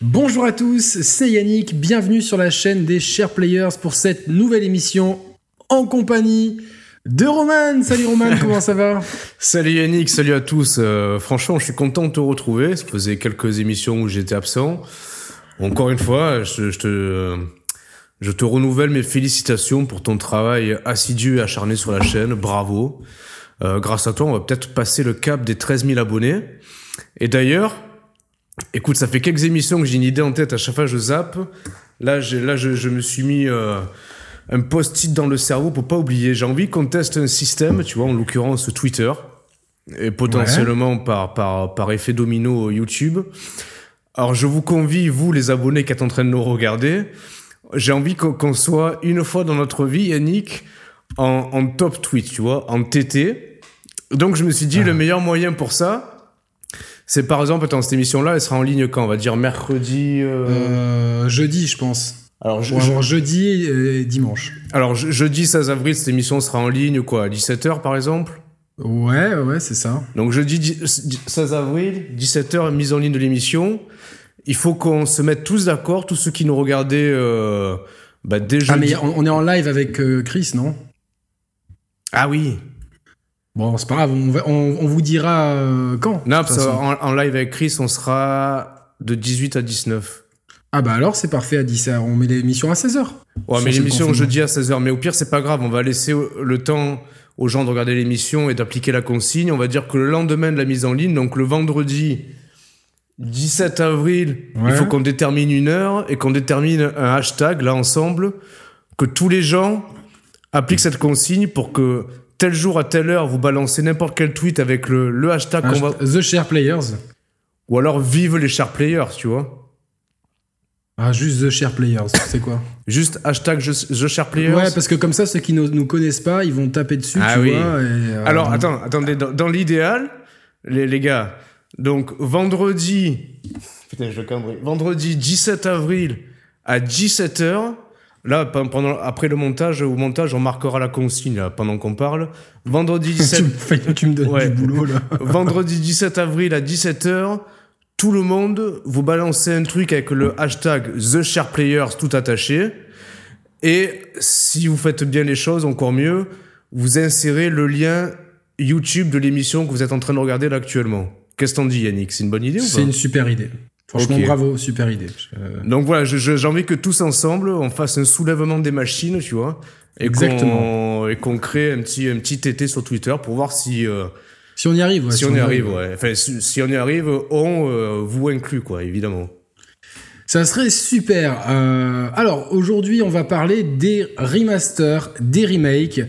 Bonjour à tous, c'est Yannick, bienvenue sur la chaîne des Share Players pour cette nouvelle émission en compagnie de Roman. Salut Roman, comment ça va? Salut Yannick, salut à tous. Euh, franchement, je suis content de te retrouver. Ça faisait quelques émissions où j'étais absent. Encore une fois, je, te, je te renouvelle mes félicitations pour ton travail assidu et acharné sur la chaîne. Bravo. Euh, grâce à toi, on va peut-être passer le cap des 13 000 abonnés. Et d'ailleurs, Écoute, ça fait quelques émissions que j'ai une idée en tête. À chaque fois, je zappe. Là, là je, je me suis mis euh, un post-it dans le cerveau pour pas oublier. J'ai envie qu'on teste un système, tu vois, en l'occurrence Twitter, et potentiellement par, par, par effet domino YouTube. Alors, je vous convie, vous, les abonnés qui êtes en train de nous regarder, j'ai envie qu'on soit une fois dans notre vie, Yannick, en, en top tweet, tu vois, en TT. Donc, je me suis dit, ah. le meilleur moyen pour ça, c'est par exemple, attends, cette émission-là, elle sera en ligne quand? On va dire mercredi. Euh... Euh, jeudi, je pense. Alors, je, jeudi et dimanche. Alors, jeudi 16 avril, cette émission sera en ligne, quoi, à 17h par exemple? Ouais, ouais, c'est ça. Donc, jeudi 16 avril, 17h, mise en ligne de l'émission. Il faut qu'on se mette tous d'accord, tous ceux qui nous regardaient euh, bah, déjà. Ah, mais on, est en live avec euh, Chris, non? Ah oui. Bon, c'est pas grave, on, vous dira euh, quand. Non, parce en, live avec Chris, on sera de 18 à 19. Ah bah alors c'est parfait à 10 On met l'émission à 16h. Ouais, mais l'émission jeudi à 16h. Mais au pire, c'est pas grave, on va laisser le temps aux gens de regarder l'émission et d'appliquer la consigne. On va dire que le lendemain de la mise en ligne, donc le vendredi 17 avril, il faut qu'on détermine une heure et qu'on détermine un hashtag, là ensemble, que tous les gens appliquent cette consigne pour que tel jour à telle heure, vous balancez n'importe quel tweet avec le, le hashtag va... The Share Players. Ou alors vive les Share Players, tu vois. Ah, juste The Share Players, c'est quoi Juste hashtag The Share Players Ouais, parce que comme ça, ceux qui ne nous connaissent pas, ils vont taper dessus, ah, tu oui. vois. Euh, alors, attends, attendez, dans, l'idéal, les, les gars, donc vendredi... Putain, je Vendredi 17 avril à 17h, Là, pendant, après le montage, au montage, on marquera la consigne pendant qu'on parle. Vendredi 17... tu, me, donnes du boulot, là. Vendredi 17 avril à 17h, tout le monde, vous balancez un truc avec le hashtag TheSharePlayers tout attaché. Et si vous faites bien les choses, encore mieux, vous insérez le lien YouTube de l'émission que vous êtes en train de regarder là actuellement. Qu'est-ce que t'en dis, Yannick? C'est une bonne idée ou pas? C'est une super idée. Franchement, bravo, super idée. Donc voilà, j'ai envie que tous ensemble, on fasse un soulèvement des machines, tu vois. Et Exactement. et qu'on crée un petit, un petit TT sur Twitter pour voir si. Euh, si on y arrive, ouais, si, on, y arrive, ouais. Enfin, si, on y arrive, on euh, vous inclut, quoi, évidemment. Ça serait super. Euh, alors aujourd'hui, on va parler des remasters, des remakes.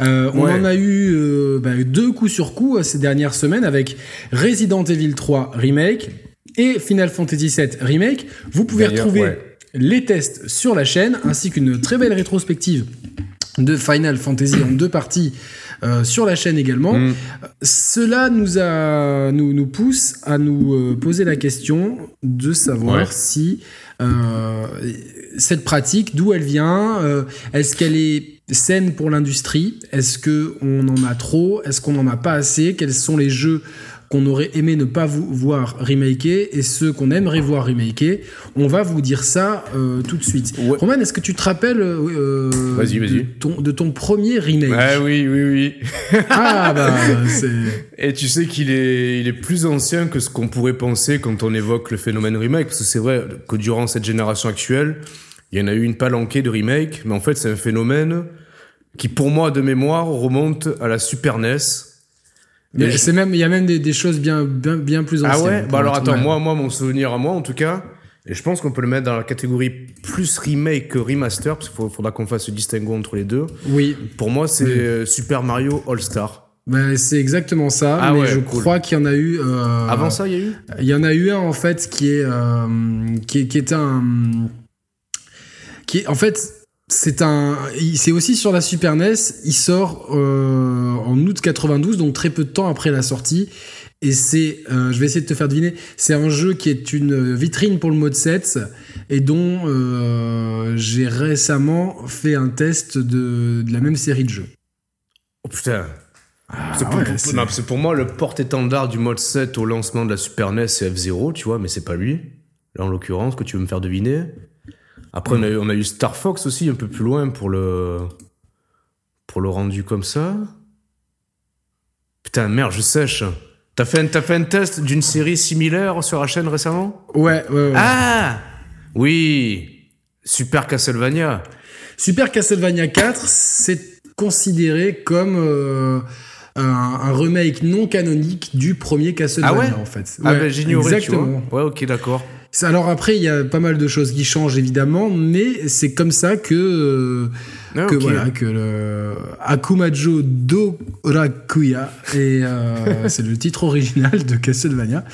on en a eu bah, deux coups sur coup ces dernières semaines avec Resident Evil 3 remake, et Final Fantasy VII Remake. Vous pouvez retrouver les tests sur la chaîne, ainsi qu'une très belle rétrospective de Final Fantasy en deux parties euh, sur la chaîne également. Mm. Cela nous, a, nous, nous pousse à nous euh, poser la question de savoir si euh, cette pratique, d'où elle vient, est-ce qu'elle est saine pour l'industrie, est-ce qu'on en a trop, est-ce qu'on n'en a pas assez, quels sont les jeux qu'on aurait aimé ne pas vous voir remaker et ceux qu'on aimerait voir remaker. On va vous dire ça euh, tout de suite. Roman, est-ce que tu te rappelles euh, de, ton, de ton premier remake? Ouais, Oui, oui, oui. ah bah c'est... Et tu sais qu'il est, il est plus ancien que ce qu'on pourrait penser quand on évoque le phénomène remake, parce que c'est vrai que durant cette génération actuelle, il y en a eu une palanquée de remake, mais en fait c'est un phénomène qui pour moi de mémoire remonte à la Super NES mais c'est même, il y a même des, choses bien, bien, bien, plus anciennes. Ah ouais? Bah alors attends, moi, moi, mon souvenir à moi, en tout cas, et je pense qu'on peut le mettre dans la catégorie plus remake que remaster, parce qu'il faudra qu'on fasse ce distinguo entre les deux. Oui. Pour moi, c'est Super Mario All Star. Bah, c'est exactement ça, ah mais je crois qu'il y en a eu. Euh, Avant ça, il y a eu? Il y en a eu un en fait qui est euh, qui, qui est un qui est en fait c'est un, c'est aussi sur la Super NES. Il sort euh, en août 92, donc très peu de temps après la sortie. Et c'est, euh, je vais essayer de te faire deviner, c'est un jeu qui est une vitrine pour le mode 7 et dont euh, j'ai récemment fait un test de, de, la même série de jeux. Oh putain. Ah, c'est, pour, pour, moi le porte-étendard du mode 7 au lancement de la Super NES, c'est F-Zero, tu vois, mais c'est pas lui. là en l'occurrence, que tu veux me faire deviner. Après, on a, eu, on a eu Star Fox aussi, un peu plus loin pour le, pour le rendu comme ça. Putain, merde, je sèche. T'as fait, fait un test d'une série similaire sur la chaîne récemment? Ouais, ouais, ouais. Ah Oui Super Castlevania. Super Castlevania 4, c'est considéré comme euh, un, un remake non canonique du premier Castlevania, Ah ouais? en fait. ah Ouais, ben j'ignorais, tu exactement. vois. Ouais, ok, d'accord. Alors après, il y a pas mal de choses qui changent évidemment, mais c'est comme ça que Ah, que voilà que le Akumajo Dorakuya et euh, c'est le titre original de Castlevania.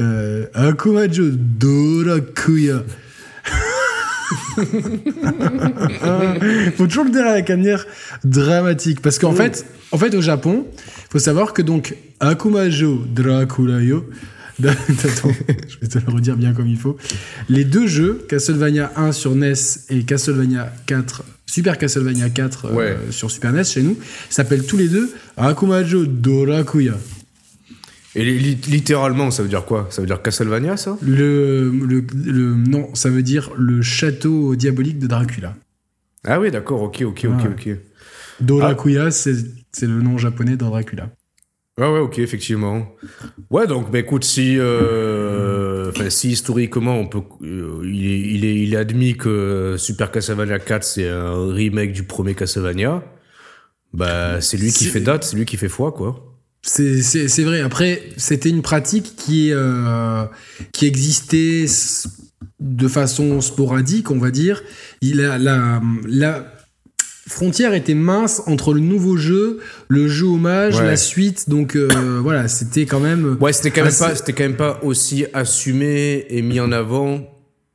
Euh, Akumajo Dorakuya. faut toujours le dire avec une manière dramatique parce qu'en fait, en fait au Japon, faut savoir que donc Akumajo Draculayo Attends, je vais te le redire bien comme il faut. Les deux jeux, Castlevania 1 sur NES et Castlevania 4, Super Castlevania 4 euh, sur Super NES chez nous, s'appellent tous les deux Akumajo Dorakuya. Et li- li- littéralement, ça veut dire quoi? Ça veut dire Castlevania, ça? Le, le, le- non, ça veut dire le château diabolique de Dracula. Ah oui, d'accord, ok, ok, ok, ok. Dorakuya, c'est c'est le nom japonais de Dracula. Ouais, ouais, ok, effectivement. Ouais, donc, bah, écoute, si, euh, si historiquement, on peut, euh, il, est, il, est, il est admis que Super Castlevania 4, c'est un remake du premier Castlevania, bah, c'est lui qui fait date, c'est lui qui fait foi, quoi. C'est- vrai. Après, c'était une pratique qui, euh, qui existait de façon sporadique, on va dire. Il a, la, la frontière était mince entre le nouveau jeu, le jeu hommage, Ouais. la suite. Donc euh, voilà, c'était quand même. Ouais, c'était quand, même pas- c'est- c'était quand même pas aussi assumé et mis en avant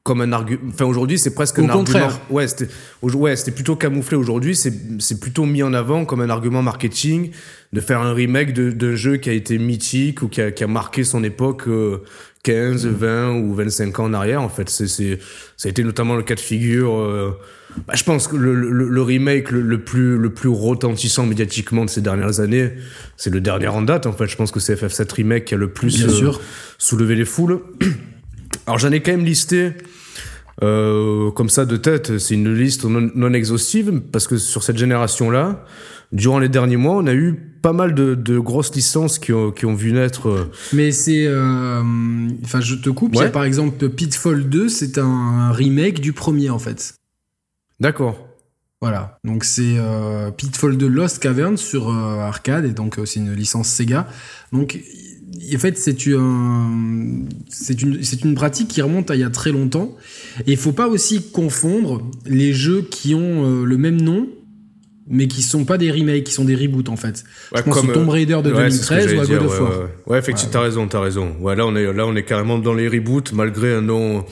comme un argument. Enfin, aujourd'hui, c'est presque Au un contraire. argument. Ouais, c'était ouais, c'était plutôt camouflé. Aujourd'hui, c'est c'est plutôt mis en avant comme un argument marketing de faire un remake de- d'un jeu qui a été mythique ou qui a, qui a marqué son époque euh, 15, 20 ou 25 ans en arrière. En fait, c'est c'est ça a été notamment le cas de figure. euh, bah, je pense que le, le- le remake le, le plus le plus retentissant médiatiquement de ces dernières années, c'est le dernier en date. En fait, je pense que c'est FF7 remake qui a le plus euh, sûr. soulevé les foules. Alors j'en ai quand même listé euh, comme ça de tête. C'est une liste non, non exhaustive parce que sur cette génération-là, durant les derniers mois, on a eu pas mal de, de grosses licences qui ont, qui ont vu naître. euh, Mais c'est. euh, Enfin, je te coupe. Il y a Ouais. par exemple Pitfall 2, c'est un remake du premier en fait. D'accord. Voilà, donc c'est euh, Pitfall 2 Lost Cavern sur euh, arcade et donc euh, c'est une licence Sega. Donc en fait c'est une c'est une c'est une pratique qui remonte à il y a très longtemps et il faut pas aussi confondre les jeux qui ont euh, le même nom mais qui sont pas des remakes, qui sont des reboots en fait. Ouais, Je pense comme, Tomb Raider de euh, ouais, c'est ce que 2013 ou à God of War. Ouais, ouais. Effectivement, t'as raison, t'as raison. Ouais, là on est là on est carrément dans les reboots malgré un nom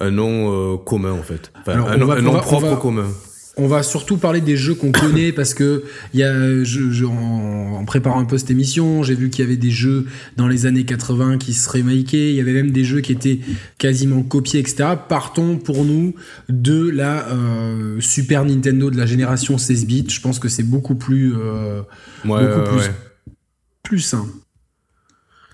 un nom euh, commun en fait. Enfin, Alors, un, va- nom va- propre va- commun. On va surtout parler des jeux qu'on connaît parce que il y a, je, je- en, en préparant un peu cette émission, j'ai vu qu'il y avait des jeux dans les années 80 qui se remakeaient. Il y avait même des jeux qui étaient quasiment copiés, etc. Partons pour nous de la euh, Super Nintendo de la génération 16 bits. Je pense que c'est beaucoup plus, euh, Ouais, beaucoup plus, ouais. plus sain.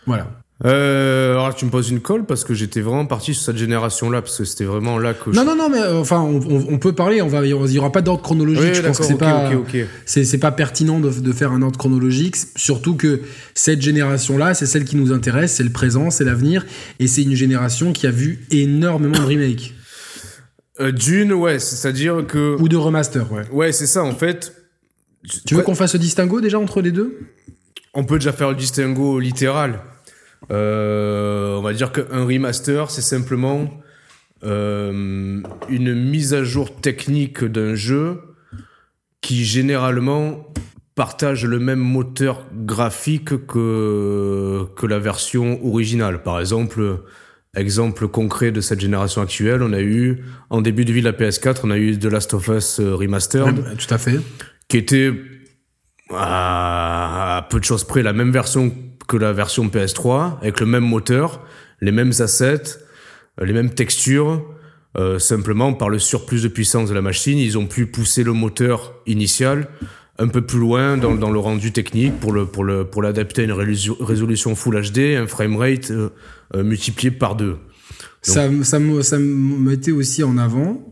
Voilà. Euh, alors tu me poses une colle parce que j'étais vraiment parti sur cette génération-là parce que c'était vraiment là que. Non, non, non, mais euh, enfin, on, peut parler. On va, il y aura pas d'ordre chronologique. Oui, je pense que c'est d'accord, pas. ok, ok, ok. c'est c'est pas pertinent de, de faire un ordre chronologique, surtout que cette génération-là, c'est celle qui nous intéresse, c'est le présent, c'est l'avenir, et c'est une génération qui a vu énormément de remakes Euh, Dune, ouais, c'est-à-dire que. ou de remasters. Ouais. Ouais, c'est ça en fait. Tu veux qu'on fasse le distinguo déjà entre les deux? On peut déjà faire le distinguo littéral. Euh, on va dire qu'un remaster, c'est simplement euh, une mise à jour technique d'un jeu qui généralement partage le même moteur graphique que, que la version originale. Par exemple, exemple concret de cette génération actuelle, on a eu, en début de vie de la PS4, on a eu The Last of Us euh, Remastered Ouais, Tout à fait. qui était à, à peu de choses près la même version que la version PS3, avec le même moteur, les mêmes assets, euh, les mêmes textures. Euh, simplement, par le surplus de puissance de la machine, ils ont pu pousser le moteur initial un peu plus loin dans, le rendu technique pour le pour le pour l'adapter à une résolu- résolution Full HD, un framerate euh, euh, multiplié par deux. ça, ça, me, ça me mettait aussi en avant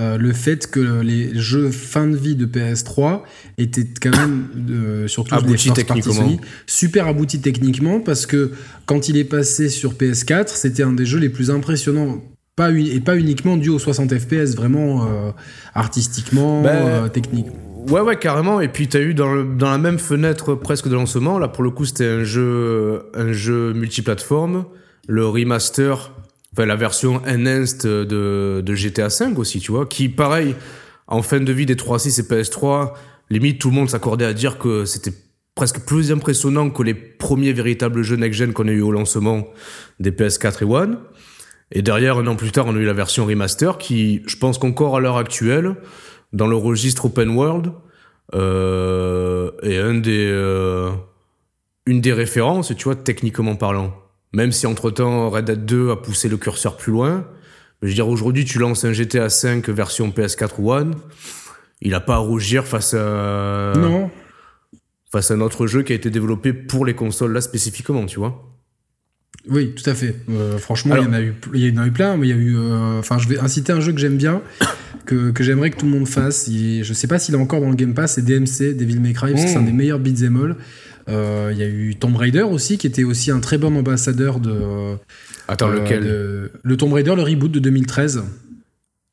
euh, le fait que les jeux fin de vie de PS3 étaient quand même, euh, surtout aboutis techniquement. super aboutis techniquement parce que quand il est passé sur PS4, c'était un des jeux les plus impressionnants. Pas, et pas uniquement dû aux 60 FPS, vraiment euh, artistiquement, ben, techniquement. Ouais, ouais, carrément. Et puis, tu as eu dans, dans, la même fenêtre presque de lancement, là, pour le coup, c'était un jeu, un jeu multiplateforme. Le remaster Enfin, la version enhanced de, de GTA V aussi, tu vois, qui, pareil, en fin de vie des 3.6 et PS3, limite tout le monde s'accordait à dire que c'était presque plus impressionnant que les premiers véritables jeux next-gen qu'on a eu au lancement des PS4 et One. Et derrière, un an plus tard, on a eu la version remaster qui, je pense qu'encore à l'heure actuelle, dans le registre open world, euh, est un des, euh, une des références, tu vois, techniquement parlant. Même si entre-temps Red Dead 2 a poussé le curseur plus loin. je veux dire, aujourd'hui, tu lances un GTA 5 version PS4 ou One, il a pas à rougir face à... Non. Face à un autre jeu qui a été développé pour les consoles là spécifiquement, tu vois. Oui, tout à fait. Euh, franchement, il, y en a eu, il y en a eu plein, mais il y a eu. Euh, enfin, je vais inciter un jeu que j'aime bien, que, que j'aimerais que tout le monde fasse. Je je sais pas s'il est encore dans le Game Pass, c'est DMC, Devil May Cry, parce que c'est un mmh. des meilleurs beat'em all. Euh, il y a eu Tomb Raider aussi, qui était aussi un très bon ambassadeur de. Attends, euh, lequel Le Tomb Raider, le reboot de 2013.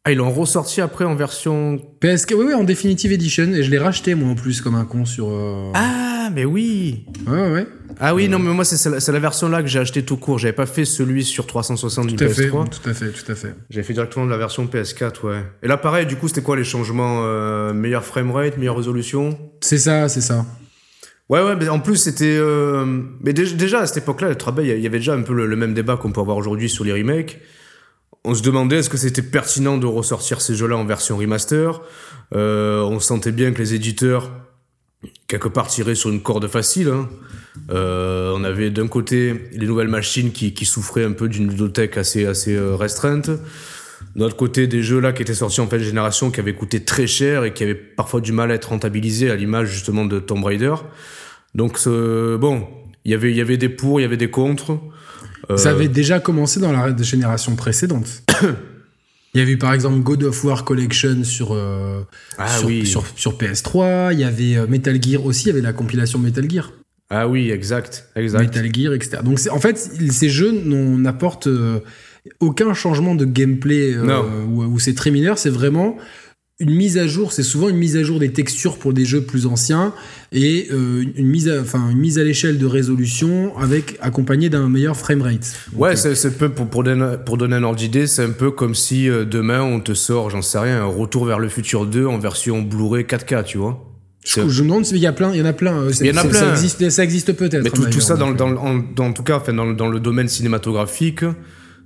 Ah, ils l'ont ressorti après en version. PSK, oui, oui, en Definitive Edition. Et je l'ai racheté, moi, en plus, comme un con sur. Euh, ah, mais oui Ouais, ouais. Ah oui, non, mais moi, c'est la, la, version là que j'ai acheté tout court. J'avais pas fait celui sur 360 tout à PS3. Fait, tout à fait, tout à fait. J'ai fait directement de la version PS4, ouais. Et là, pareil, du coup, c'était quoi les changements Meilleur framerate, meilleure résolution? C'est ça, c'est ça. Ouais, ouais, mais en plus, c'était. Euh... Mais déjà, à cette époque-là, il y avait déjà un peu le, même débat qu'on peut avoir aujourd'hui sur les remakes. On se demandait est-ce que c'était pertinent de ressortir ces jeux-là en version remaster. Euh, on sentait bien que les éditeurs, quelque part, tiraient sur une corde facile. Hein. Euh, on avait d'un côté les nouvelles machines qui, qui souffraient un peu d'une ludothèque assez, assez euh, restreinte. D'un autre côté, des jeux là qui étaient sortis en fin de génération, qui avaient coûté très cher et qui avaient parfois du mal à être rentabilisés, à l'image justement de Tomb Raider. Donc bon, y il y avait des pour, il y avait des contre. Euh, Ça avait déjà commencé dans la génération précédente. Il y avait eu par exemple God of War Collection sur, euh, ah sur, sur, PS3. Il y avait euh, Metal Gear aussi, il y avait la compilation Metal Gear. Ah oui, exact. exact. Metal Gear, etc. Donc en fait, ces jeux n'apportent aucun changement de gameplay où, c'est très mineur. C'est vraiment une mise à jour, c'est souvent une mise à jour des textures pour des jeux plus anciens et euh, une mise à, enfin une mise à l'échelle de résolution avec accompagné d'un meilleur framerate. Ouais, c'est un peu pour, pour, donner, pour donner un ordre d'idée, c'est un peu comme si euh, demain on te sort, j'en sais rien, un retour vers le futur 2 en version Blu-ray 4K, tu vois. Je, me demande s'il y a plein, il y en a plein. Euh, il y en a plein. Ça existe, ça existe peut-être. Mais tout, tout ça dans, dans, en, dans, tout cas, enfin, dans, dans le domaine cinématographique,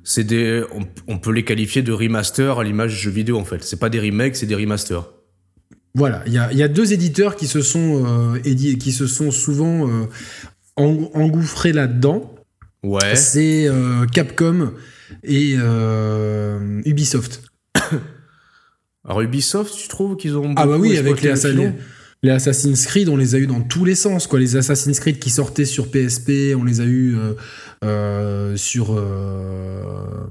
c'est des, on, peut les qualifier de remaster à l'image jeu vidéo en fait. C'est pas des remakes, c'est des remasters. Voilà, il y a, y a, deux éditeurs qui se sont, euh, qui se sont souvent euh, engouffrés là-dedans. Ouais. C'est euh, Capcom et euh, Ubisoft. Alors Ubisoft, tu trouves qu'ils ont ah bah oui avec les, les Assassin's Creed, on les a eu dans tous les sens. Quoi. Les Assassin's Creed qui sortaient sur PSP, on les a eu euh, euh, sur. Euh,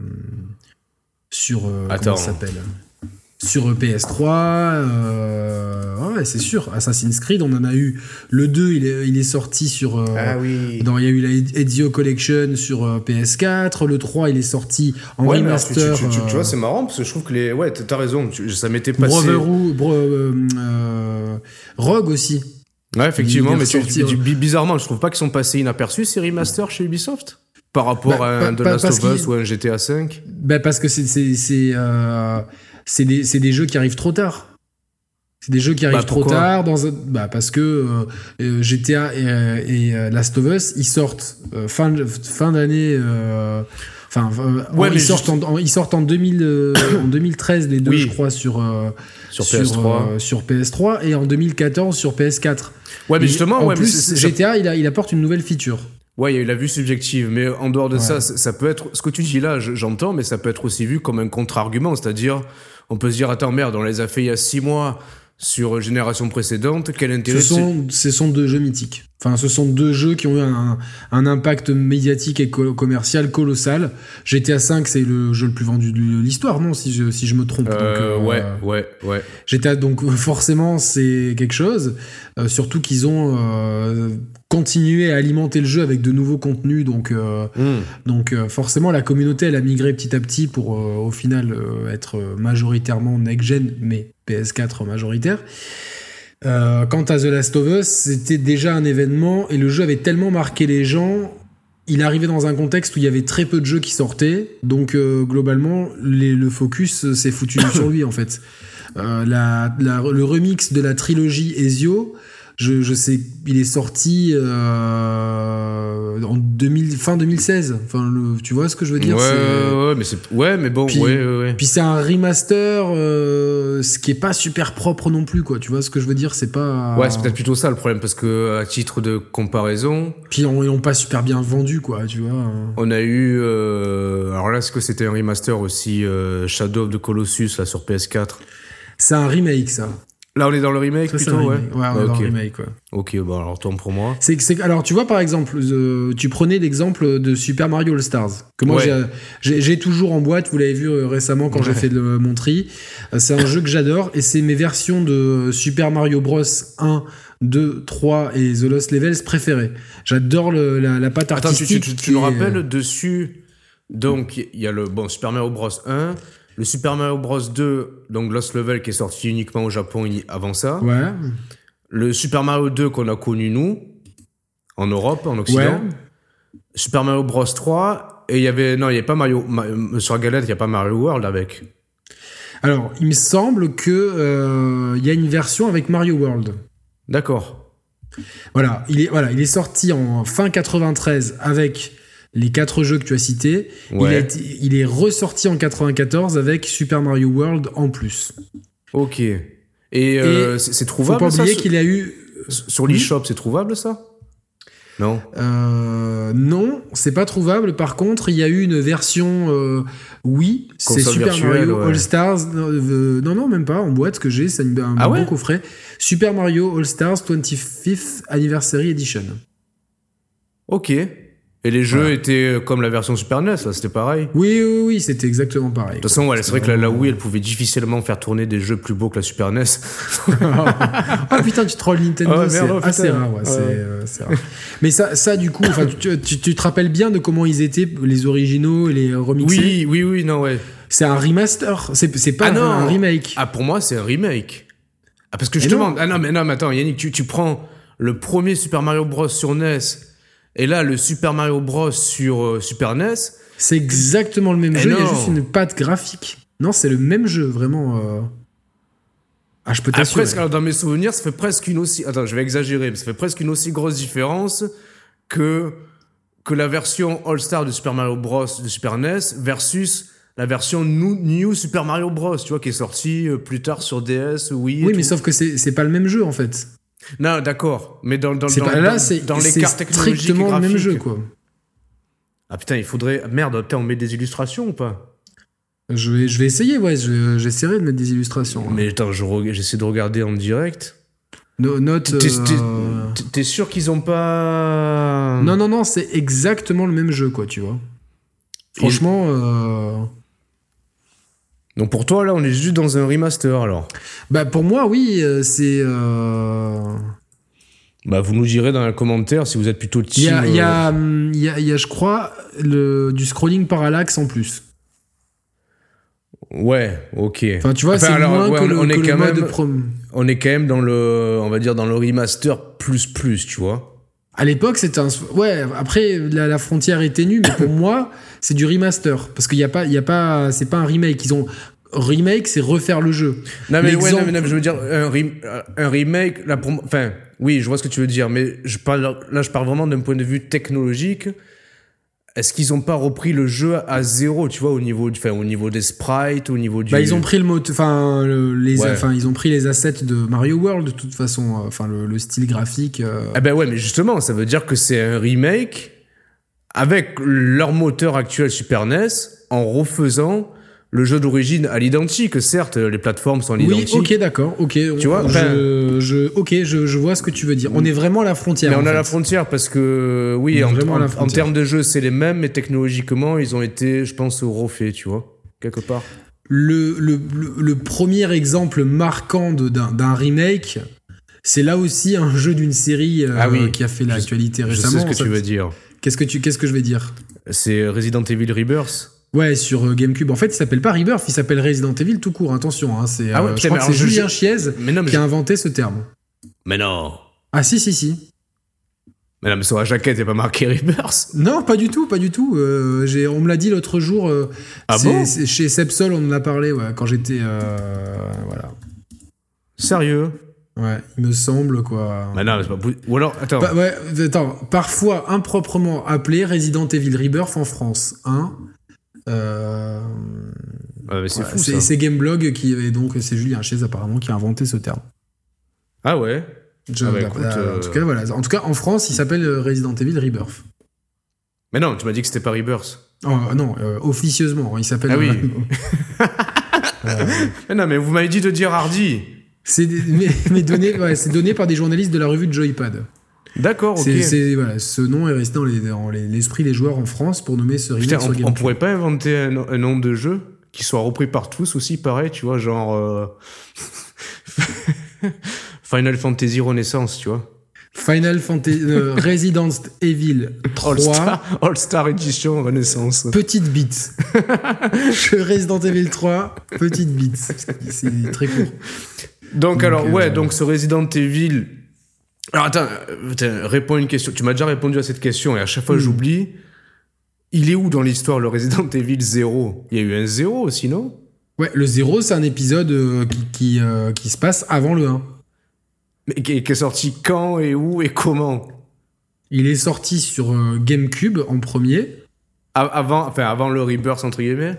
sur. comment ça s'appelle? Sur PS3, euh, ouais, c'est sûr. Assassin's Creed, on en a eu. Le 2, il est, il est sorti sur. Euh, ah oui. Dans, il y a eu la Ezio Collection sur euh, PS4. Le 3, il est sorti en remaster. Tu, tu, vois, c'est marrant parce que je trouve que les. Ouais, t'as raison. ça m'était passé. Rogue aussi. Ouais, effectivement, mais sorti, bizarrement, je trouve pas qu'ils sont passés inaperçus ces remasters chez Ubisoft? Par rapport bah, à un The Last of Us ou un GTA V. Bah parce que c'est c'est des, des, jeux qui arrivent trop tard. C'est des jeux qui arrivent bah, trop tard dans bah parce que euh, euh, GTA et, euh, Last of Us ils sortent fin fin d'année enfin ouais, ils, sortent en, ils sortent en 2000 en 2013 les deux je crois sur sur PS3 sur, PS3 et en 2014 sur PS4. Ouais mais justement en ouais, plus GTA il, a, il apporte une nouvelle feature. Ouais, il y a eu la vue subjective, mais en dehors de ça, ça peut être ce que tu dis là, j'entends, mais ça peut être aussi vu comme un contre-argument, c'est-à-dire on peut se dire attends merde, on les a fait il y a six mois sur génération précédente, quel intérêt Ce sont, ce sont deux jeux mythiques. Enfin, ce sont deux jeux qui ont eu un, un impact médiatique et commercial colossal. GTA 5, c'est le jeu le plus vendu de l'histoire, non si je, si je me trompe. Euh, donc, ouais, ouais, ouais. GTA, donc forcément, c'est quelque chose. Euh, surtout qu'ils ont euh, continué à alimenter le jeu avec de nouveaux contenus. Donc, euh, hmm. donc forcément, la communauté, elle a migré petit à petit pour au final être majoritairement next-gen, mais PS4 majoritaire. Euh, quant à The Last of Us, c'était déjà un événement et le jeu avait tellement marqué les gens. Il arrivait dans un contexte où il y avait très peu de jeux qui sortaient, donc euh, globalement, le focus s'est foutu sur lui en fait. Euh, le remix de la trilogie Ezio, je, je, sais, il est sorti euh, en 2000, fin 2016. Enfin, le, tu vois ce que je veux dire Ouais, ouais, mais c'est, ouais, mais bon, puis, ouais, ouais. Puis c'est un remaster, euh, ce qui est pas super propre non plus, quoi. Tu vois ce que je veux dire C'est pas. Ouais, c'est peut-être plutôt ça le problème, parce que à titre de comparaison. Puis ils l'ont pas super bien vendu, quoi. Tu vois. On a eu, euh, alors là, est-ce que c'était un remaster aussi Shadow of the Colossus là sur PS4 C'est un remake, ça. Là, on est dans le remake plutôt, ouais. Ouais, on est dans le remake, ouais. Ok, bon, alors tombe pour moi. C'est, c'est, alors, tu vois, par exemple, euh, tu prenais l'exemple de Super Mario All Stars, que moi j'ai, j'ai, toujours en boîte, vous l'avez vu euh, récemment quand j'ai fait le, mon tri. Euh, c'est un jeu que j'adore et c'est mes versions de Super Mario Bros 1, 2, 3 et The Lost Levels préférées. J'adore le, la, la patte artistique. Tu, tu, tu, nous rappelles dessus, donc il y a le bon, Super Mario Bros 1, le Super Mario Bros 2, donc Lost Level, qui est sorti uniquement au Japon avant ça. Ouais. Le Super Mario 2 qu'on a connu nous, en Europe, en Occident. Super Mario Bros 3, et il y avait. Non, il n'y a pas Mario. sur la galette, il n'y a pas Mario World avec. Alors, il me semble que euh, il y a une version avec Mario World. D'accord. Voilà, il est voilà, il est sorti en fin 93 avec les quatre jeux que tu as cités. Il, est ressorti en 94 avec Super Mario World en plus. Ok. Et, euh, c'est trouvable Faut pas oublier qu'il a eu sur l'eShop, c'est trouvable ça? Non. Euh, non, c'est pas trouvable. Par contre, il y a eu une version euh, oui, c'est Super Mario All Stars. non, non, même pas en boîte que j'ai, c'est un, ah bon coffret. Super Mario All Stars 25th Anniversary Edition. Ok. Et les jeux étaient euh, comme la version Super NES, c'était pareil Oui, oui, oui, c'était exactement pareil. De toute façon, c'est vrai que la, Wii, elle pouvait difficilement faire tourner des jeux plus beaux que la Super NES. ah putain, tu trolls Nintendo, oh, c'est assez rare, ouais, euh, c'est rare. Mais ça, ça du coup, tu, tu, te rappelles bien de comment ils étaient, les originaux et les remixés? Oui, oui, oui, non, ouais. C'est un remaster, c'est pas ah, un remake. Ah, pour moi, c'est un remake. Ah, parce que justement, ah non, mais non, mais attends, Yannick, tu, tu prends le premier Super Mario Bros sur NES et là, le Super Mario Bros sur euh, Super NES. C'est exactement le même jeu, il y a juste une patte graphique. Non, c'est le même jeu, vraiment. Euh. Ah, je peux t'assurer. dans mes souvenirs, ça fait presque une aussi. Attends, je vais exagérer, mais ça fait presque une aussi grosse différence que, que la version All-Star de Super Mario Bros de Super NES versus la version New, Super Mario Bros, tu vois, qui est sortie euh, plus tard sur DS, oui. Oui, mais sauf que c'est pas le même jeu en fait. Non, d'accord. Mais dans, dans, dans, pas, là, dans, dans les cartes technologiques strictement le même jeu, quoi. Ah putain, il faudrait. Merde, on met des illustrations ou pas? Je vais, je vais essayer, ouais. J'essaierai de mettre des illustrations. Mais attends, j'essaie de regarder en direct. No, note. Euh, t'es sûr qu'ils ont pas. Non, non, non, c'est exactement le même jeu, quoi, tu vois. Franchement. Euh... Donc pour toi, là, on est juste dans un remaster, alors Bah pour moi, oui, euh, c'est... Euh, bah vous nous direz dans les commentaires si vous êtes plutôt team... Il y a, euh, y, a, y a, je crois, le, du scrolling parallaxe en plus. Ouais, ok. Enfin, tu vois, c'est moins que le, on est quand même, On est quand même dans le, on va dire, dans le remaster plus plus, tu vois. À l'époque, c'était un. Ouais, après, la, frontière est ténue, mais pour moi, c'est du remaster. Parce qu'il n'y a pas. Y a pas c'est pas un remake. Ils ont. Remake, c'est refaire le jeu. Non, mais, ouais, non, mais, je veux dire, un, un remake, là, pour, enfin, oui, je vois ce que tu veux dire, mais je parle, là, je parle vraiment d'un point de vue technologique est-ce qu'ils ont pas repris le jeu à zéro, tu vois, au niveau, enfin, au niveau des sprites, au niveau du. Bah, ils ont pris le mot, enfin, les, enfin, ils ont pris les assets de Mario World de toute façon, euh, enfin, le, style graphique. Euh. Ah ben ouais, mais justement, ça veut dire que c'est un remake avec leur moteur actuel Super NES en refaisant le jeu d'origine à l'identique. Certes, les plateformes sont à l'identique. Oui, ok, d'accord, ok. Tu vois, je, je, ok, je, je, vois ce que tu veux dire. On est vraiment à la frontière. Mais on a la frontière parce que, oui, en, en, en, termes de jeu, c'est les mêmes, mais technologiquement, ils ont été, je pense, refaits, tu vois, quelque part. Le, le, le, premier exemple marquant d'un remake, c'est là aussi un jeu d'une série euh, ah oui. qui a fait l'actualité récemment. Je sais ce que tu veux dire. Qu'est-ce que tu, qu'est-ce que je vais dire? C'est Resident Evil Rebirth. Ouais, sur euh, GameCube. En fait, il s'appelle pas Rebirth, il s'appelle Resident Evil tout court. Attention, hein, c'est. Ah ouais, euh, Julien Chiez qui a inventé ce terme. Mais non. Ah si si si. Mais non, mais sur la jaquette, il pas marqué Rebirth. Non, pas du tout, pas du tout. Euh, j'ai, on me l'a dit l'autre jour. euh, Ah bon? Chez Sepsol, on en a parlé ouais, quand j'étais. euh, voilà. Sérieux? Ouais, il me semble quoi. Mais non, mais c'est pas Ou alors, attends. Bah, ouais, attends, parfois improprement appelé Resident Evil Rebirth en France. Hein euh, c'est Gameblog qui et donc c'est Julien Chiez apparemment qui a inventé ce terme. Ah ouais? Je- Ah bah, écoute, euh, En tout cas voilà. En tout cas en France il s'appelle euh, Resident Evil Rebirth. Mais non, tu m'as dit que c'était pas Rebirth. Oh, non, euh, officieusement il s'appelle. Ah oui. Mais non, mais vous m'avez dit de dire Hardy. c'est mais, mais donné, ouais, c'est donné par des journalistes de la revue de Joypad. D'accord, ok. C'est, c'est- voilà, ce nom est resté dans, les- dans les- l'esprit des joueurs en France pour nommer ce remake Putain, sur on, on pourrait pas inventer un, un nom de jeu qui soit repris par tous aussi, pareil, tu vois, genre. euh, Final Fantasy Renaissance, tu vois. Final Fantasy euh, Resident Evil 3 All Star, All Star Edition Renaissance. petite bite. Resident Evil 3 petite bite. C'est très court. Donc, Donc, alors, ouais, euh, donc ce Resident Evil. Alors, attends, euh, attends, réponds à une question. Tu m'as déjà répondu à cette question et à chaque fois Hmm. j'oublie. Il est où dans l'histoire le Resident Evil 0 Il y a eu un 0 aussi, non? Ouais, le 0 c'est un épisode euh, qui, qui, euh, qui se passe avant le 1. Mais qui est, qui est sorti quand et où et comment? Il est sorti sur euh, GameCube en premier. A- avant, enfin, avant le Rebirth, entre guillemets?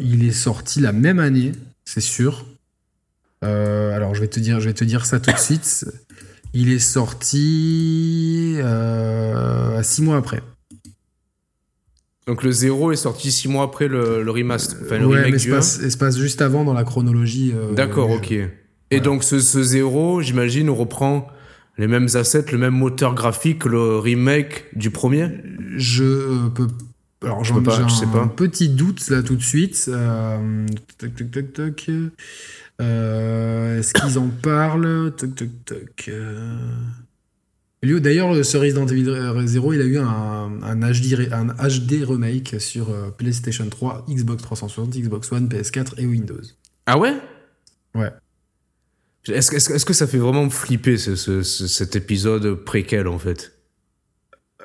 Il est sorti la même année, c'est sûr. Euh, alors je vais te dire, je vais te dire ça tout de suite. Il est sorti euh, six mois après. Donc le 0 est sorti 6 mois après le, le remaster, enfin le ouais, remake mais du se 1. passe, il se passe juste avant dans la chronologie. euh, D'accord, ok. jeu. Et donc ce, ce 0, j'imagine, on reprend les mêmes assets, le même moteur graphique que le remake du premier? Je euh, peux. Alors j'en peux pas, j'ai je sais un pas. petit doute là tout de suite. Euh, toc toc toc toc. Euh, Est-ce qu'ils en parlent Toc toc toc. euh. Lui, D'ailleurs, ce Resident Evil 0, il a eu un, un, HD, re- un HD remake sur euh, PlayStation 3, Xbox 360, Xbox One, PS4 et Windows. Ah ouais? Ouais. Est-ce que ça fait vraiment flipper ce- ce- ce- cet épisode préquel en fait?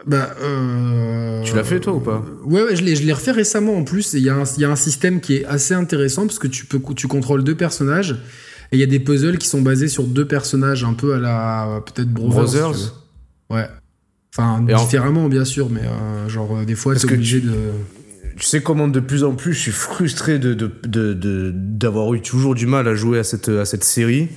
Bah, euh, Tu l'as fait, toi, ou pas Ouais, ouais, je l'ai, je l'ai refait récemment en plus. Il y, a un- il y a un système qui est assez intéressant parce que tu, peux, tu contrôles deux personnages et il y a des puzzles qui sont basés sur deux personnages un peu à la peut-être Brothers. Brothers. Ouais. Enfin, Et en- différemment, bien sûr, mais euh, genre, euh, des fois, t'es obligé tu- de. Tu sais comment de plus en plus je suis frustré de de- de- de- d'avoir eu toujours du mal à jouer à cette, à cette série.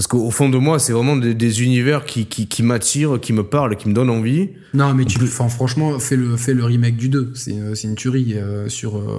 Parce qu'au fond de moi, c'est vraiment des, des univers qui, qui, qui m'attirent, qui me parlent, qui me donnent envie. Non, mais tu, enfin, franchement, fais le, fais le remake du 2. C'est, une- tuerie euh, sur, euh,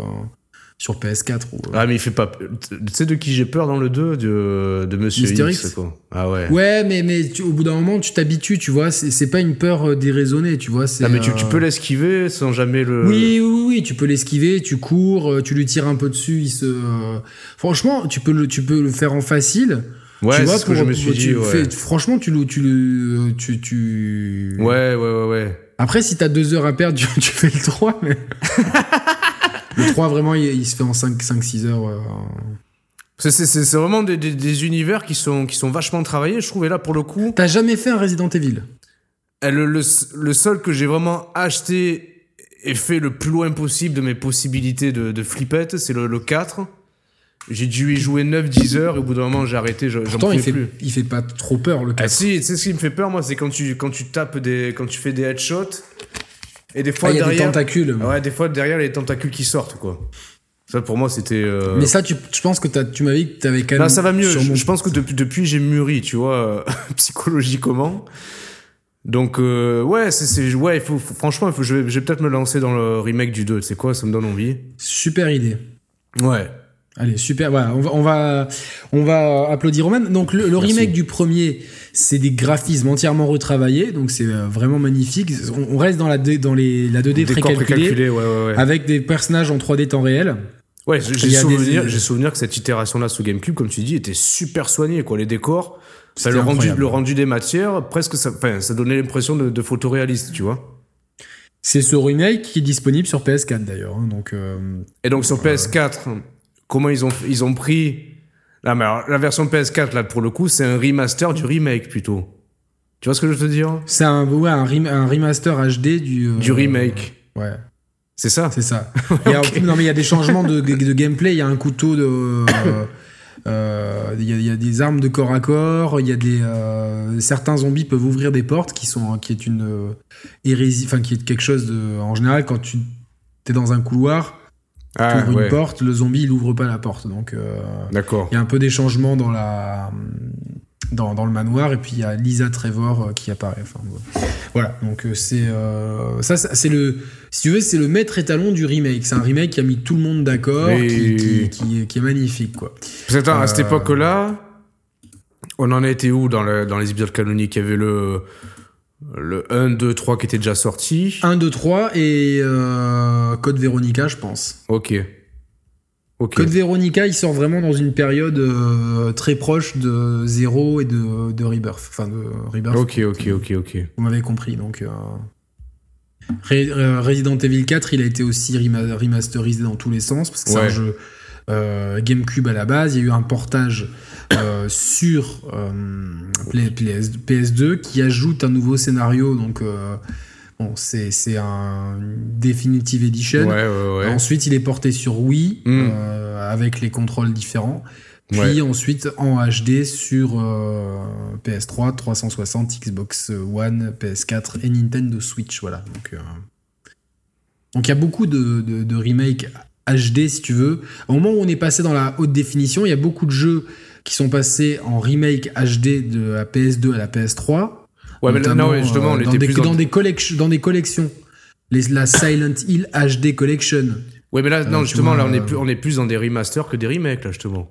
sur PS4. ou- Ah, mais il fait pas. Tu sais de qui j'ai peur dans le 2 De, de Monsieur X, X quoi. Ah ouais. Ouais, mais, mais tu- au bout d'un moment, tu t'habitues, tu vois. C'est, pas une peur euh, déraisonnée, tu vois. Ah, mais tu, tu euh, peux l'esquiver sans jamais le. Oui, oui, oui, tu peux l'esquiver, tu cours, euh, tu lui tires un peu dessus, il se. euh, Franchement, tu peux le, tu peux le faire en facile. Ouais, tu vois, que je me suis dit. Ouais. fais- franchement, tu le, tu tu, tu. ouais, ouais, ouais, ouais. Après, si t'as deux heures à perdre, tu, tu fais le 3, mais. le 3, vraiment, il, il se fait en 5-6 heures. euh. C'est- C'est c'est- c'est vraiment des, des, des univers qui sont, qui sont vachement travaillés, je trouve. Et là, pour le coup, T'as jamais fait un Resident Evil? Euh, le, le, le seul que j'ai vraiment acheté et fait le plus loin possible de mes possibilités de, de flippette, c'est le, le 4. J'ai dû y jouer 9-10 heures et au bout d'un moment, j'ai arrêté, je- j'en pouvais il fait, plus. il fait pas trop peur, le 4. Ah si, tu sais ce qui me fait peur, moi, c'est quand tu, quand tu tapes des, quand tu fais des headshots et des fois Ah, y a des derrière, tentacules. Ah ouais, des fois derrière il y a les tentacules qui sortent, quoi. Ça pour moi c'était. euh, Mais ça, tu, je pense que tu m'avais dit que t'avais quand même. Là, ça va mieux. Je, mon- je pense que depuis, depuis j'ai mûri, tu vois, psychologiquement. Donc euh, ouais, c'est ouais, il faut, franchement, faut, je vais, je vais peut-être me lancer dans le remake du 2. C'est quoi Ça me donne envie. Super idée. Ouais. Allez, super. Voilà, on va, on va, on va applaudir Roman. Donc le, le remake du premier, c'est des graphismes entièrement retravaillés, donc c'est euh, vraiment magnifique. On, on reste dans la, dans les, la 2D Décor précalculée, précalculé, ouais, ouais, ouais. avec des personnages en 3D temps réel. Ouais, j'ai des- souvenir, souvenir que cette itération-là sous GameCube, comme tu dis, était super soignée, quoi. Les décors, ça, le rendu, incroyable. le rendu des matières, presque, ça, ça donnait l'impression de, de photoréaliste, tu vois. C'est ce remake qui est disponible sur PS4 d'ailleurs. hein, donc euh, Et donc sur PS4, comment ils ont, ils ont pris mais alors, la version PS4, là, pour le coup, c'est un remaster du remake plutôt. Tu vois ce que je veux te dire? C'est un, ouais, un, rem- un remaster HD du. euh, Du remake. Ouais, C'est ça? C'est ça. Il y a- non mais il y a des changements de, de gameplay. Il y a un couteau de. euh, euh, Il y, y a des armes de corps à corps. Il y a des euh, certains zombies peuvent ouvrir des portes qui sont qui est une euh, hérésie, enfin qui est quelque chose de. En général, quand tu es dans un couloir, tu Ah, ouvres ouais. une porte, le zombie il ouvre pas la porte. Donc euh, D'accord. il y a un peu des changements dans la dans, dans le manoir et puis il y a Lisa Trevor euh, qui apparaît. Enfin, voilà. Donc euh, c'est euh, ça, ça, c'est le si tu veux c'est le maître étalon du remake. C'est un remake qui a mis tout le monde d'accord, Oui, qui, est, qui est magnifique quoi. À cette époque-là, on en a été où dans, le- dans les épisodes canoniques? Il y avait le, le 1, 2, 3 qui était déjà sorti. 1, 2, 3 et euh, Code Veronica je pense. Ok. Ok. Code Veronica il sort vraiment dans une période euh, très proche de Zero et de, de Rebirth. Enfin de Rebirth. Ok, ok, ok, ok. Vous m'avez compris, donc. euh, euh, Resident Evil 4, il a été aussi rema- remasterisé dans tous les sens, parce que c'est un jeu GameCube à la base. Il y a eu un portage euh, sur euh, PS, PS2 qui ajoute un nouveau scénario, donc. euh, bon, c'est un Definitive Edition. Ouais, ouais, ouais. Ensuite, il est porté sur Wii Mm. avec les contrôles différents. Puis ensuite en HD sur euh, PS3, 360, Xbox One, PS4 et Nintendo Switch. Voilà. Donc donc il y a beaucoup de, de, de remakes HD si tu veux. Au moment où on est passé dans la haute définition, il y a beaucoup de jeux qui sont passés en remake HD de la PS2 à la PS3. Ouais, mais là, non, ouais, justement, euh, on dans, était des, plus dans, dans... des collec- dans des collections. Les, la Silent Hill HD Collection. Ouais, mais là, non, tu justement, vois, là, on est, euh, plus, on est plus dans des remasters que des remakes, là, justement.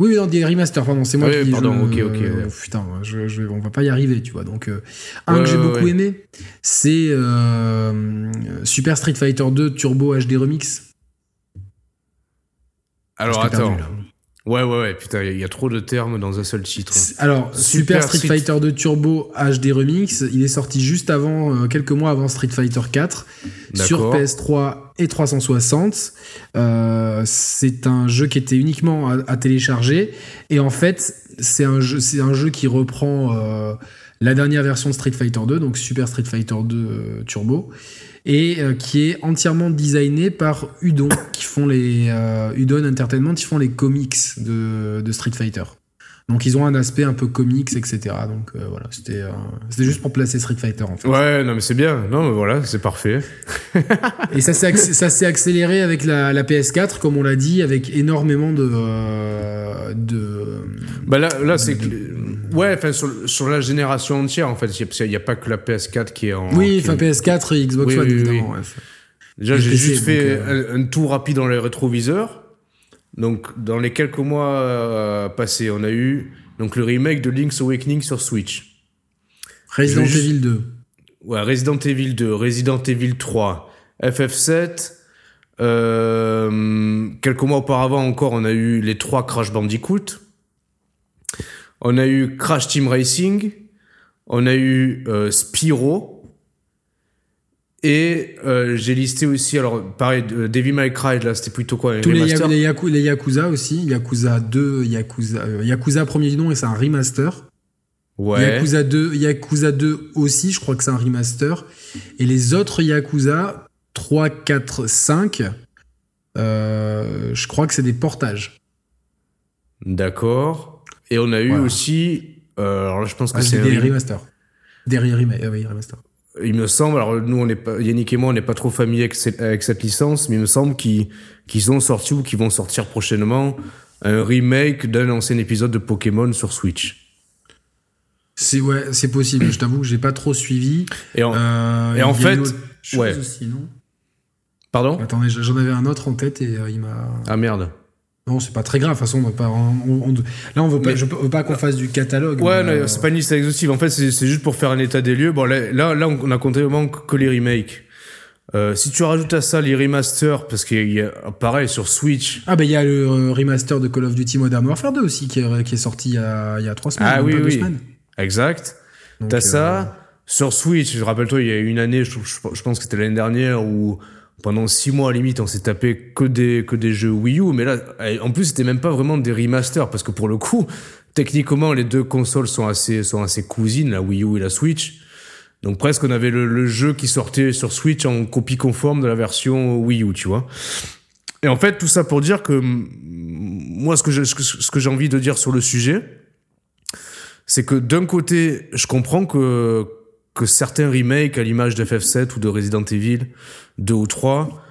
Oui, oui, dans des remasters, pardon, c'est moi Oui, qui pardon, je- ok, ok, euh, ouais. putain, je, je- on va pas y arriver, tu vois. Donc, euh, un Ouais, que j'ai ouais, beaucoup ouais. aimé, c'est euh, Super Street Fighter 2 Turbo HD Remix. Alors, attends. perdu. Ouais, ouais, ouais, putain, il y, a- il y a trop de termes dans un seul titre. Alors, Super, Super Street, Street- Fighter 2 Turbo HD Remix, il est sorti juste avant, euh, quelques mois avant Street Fighter 4, sur D'accord. PS3 et 360. Euh, c'est un jeu qui était uniquement à, à télécharger. Et en fait, c'est un jeu, c'est un jeu qui reprend euh, la dernière version de Street Fighter 2, donc Super Street Fighter 2 euh, Turbo, et euh, qui est entièrement designé par Udon, qui font les euh, Udon Entertainment, qui font les comics de, de Street Fighter. Donc ils ont un aspect un peu comics, etc. Donc euh, voilà, c'était euh, c'était juste pour placer Street Fighter en fait. Ouais, non, mais c'est bien. Non, mais voilà, c'est parfait. Et ça s'est ça s'est accéléré avec la, la PS4, comme on l'a dit, avec énormément de euh, de Bah là, là c'est que. Ouais, enfin, sur, sur la génération entière, en fait, il n'y a, pas que la PS4 qui est en. oui, enfin PS4 et Xbox Oui, One oui, oui, évidemment. oui. ouais. Déjà, j'ai juste fait euh, un, un tour rapide dans les rétroviseurs. Donc, dans les quelques mois euh, passés, on a eu donc le remake de Link's Awakening sur Switch. Resident Evil 2. Ouais, Resident Evil 2, Resident Evil 3, FF7. Euh, quelques mois auparavant encore, on a eu les trois Crash Bandicoot. On a eu Crash Team Racing. On a eu euh, Spyro. Et euh, j'ai listé aussi, alors pareil, euh, Devil May Cry, là c'était plutôt quoi Tous les, remaster Ya- les, Yaku- les Yakuza aussi, Yakuza 2, Yakuza, Yakuza premier du nom et c'est un remaster. Ouais. Yakuza 2, Yakuza 2 aussi, je crois que c'est un remaster. Et les autres Yakuza 3, 4, 5, euh, je crois que c'est des portages. D'accord. Et on a eu Voilà. aussi, euh, alors là je pense que Ah, c'est des rem- remasters. Des remasters. euh, oui, remaster. Il me semble, alors nous, on est pas, Yannick et moi, on n'est pas trop familiers avec, cette- avec cette licence, mais il me semble qu'ils ont sorti ou qu'ils vont sortir prochainement un remake d'un ancien épisode de Pokémon sur Switch. C'est ouais, c'est possible. je t'avoue que j'ai pas trop suivi. Et en, et en fait, ouais. Aussi, non? Pardon? Attendez, j'en avais un autre en tête et il m'a. Ah merde. Non, c'est pas très grave. De toute façon, on pas. là, on veut pas. je veux pas qu'on fasse du catalogue. Ouais, euh, c'est pas une liste exhaustive. En fait, c'est juste pour faire un état des lieux. Bon, là, là, on a compté vraiment que les remakes. Euh, si tu rajoutes à ça les remasters, parce qu'il y a pareil sur Switch. Ah ben il y a le euh, remaster de Call of Duty Modern Warfare 2 aussi qui est, qui est sorti il y, a, il y a trois semaines. Ah oui, oui. Exact. T'as ça. Sur Switch, je rappelle-toi, il y a une année, je, je pense que c'était l'année dernière, où pendant six mois limite on s'est tapé que des que des jeux Wii U mais là en plus c'était même pas vraiment des remasters parce que pour le coup techniquement les deux consoles sont assez sont assez cousines la Wii U et la Switch. Donc presque on avait le, jeu qui sortait sur Switch en copie conforme de la version Wii U tu vois. Et en fait tout ça pour dire que moi ce que ce que j'ai envie de dire sur le sujet c'est que d'un côté je comprends que que certains remakes à l'image de FF7 ou de Resident Evil 2 ou 3,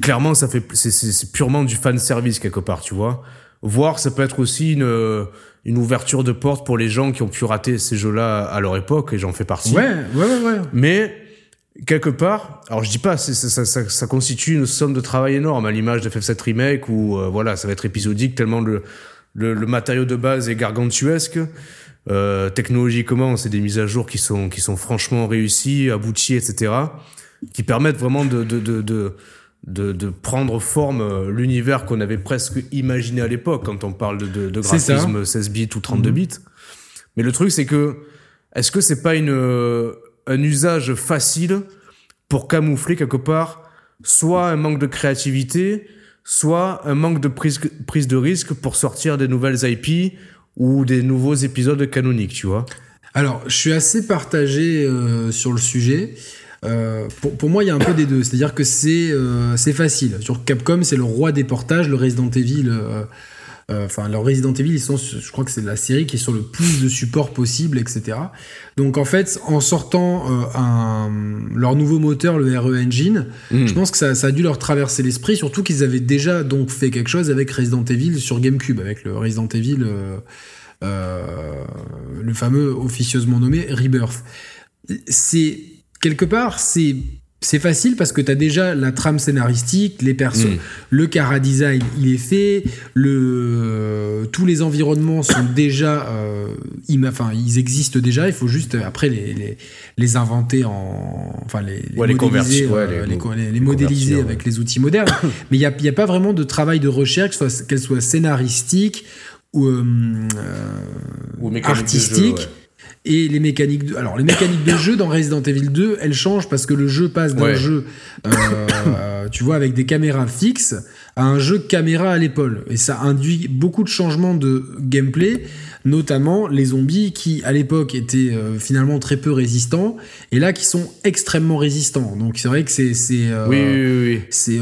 clairement, ça fait, c'est purement du fan service quelque part, tu vois. Voir, ça peut être aussi une, une ouverture de porte pour les gens qui ont pu rater ces jeux-là à leur époque, et j'en fais partie. Ouais, ouais, ouais, ouais. Mais, quelque part, alors je dis pas, ça, ça, ça, ça, constitue une somme de travail énorme à l'image de FF7 Remake où, euh, voilà, ça va être épisodique tellement le, le, le matériau de base est gargantuesque. Euh, technologiquement, c'est des mises à jour qui sont, qui sont franchement réussies, abouties, etc. Qui permettent vraiment de, de, de, de, de, prendre forme euh, l'univers qu'on avait presque imaginé à l'époque quand on parle de, de, graphisme 16 bits ou 32 mhm. bits. Mais le truc, c'est que, est-ce que c'est pas une, euh, un usage facile pour camoufler quelque part soit un manque de créativité, soit un manque de prise, prise de risque pour sortir des nouvelles IP ou des nouveaux épisodes canoniques, tu vois Alors, je suis assez partagé euh, sur le sujet. Euh, pour, pour, moi, il y a un peu des deux. C'est-à-dire que c'est euh, facile. Sur Capcom, c'est le roi des portages. Le Resident Evil, enfin, le Resident Evil, ils sont, je crois que c'est la série qui est sur le plus de supports possible, etc. Donc, en fait, en sortant un, leur nouveau moteur, le RE Engine, hmm. je pense que ça, ça, a dû leur traverser l'esprit. Surtout qu'ils avaient déjà donc fait quelque chose avec Resident Evil sur GameCube, avec le Resident Evil. Euh, le fameux officieusement nommé Rebirth. C'est quelque part, c'est c'est facile parce que tu as déjà la trame scénaristique, les persos, mm. le cara design, il est fait, le tous les environnements sont déjà euh, enfin ils existent déjà, il faut juste après les, les, les inventer en enfin les, les modéliser, les, modéliser avec les outils modernes, mais il n'y a, y a, pas vraiment de travail de recherche qu'elle soit, soit scénaristique ou, euh, euh, artistique. Et les mécaniques de... Alors, les mécaniques de jeu dans Resident Evil 2, elles changent parce que le jeu passe d'un jeu, euh, tu vois, avec des caméras fixes à un jeu caméra à l'épaule. Et ça induit beaucoup de changements de gameplay, notamment les zombies qui, à l'époque, étaient finalement très peu résistants, et là, qui sont extrêmement résistants. Donc, c'est vrai que c'est... oui, oui, oui. C'est,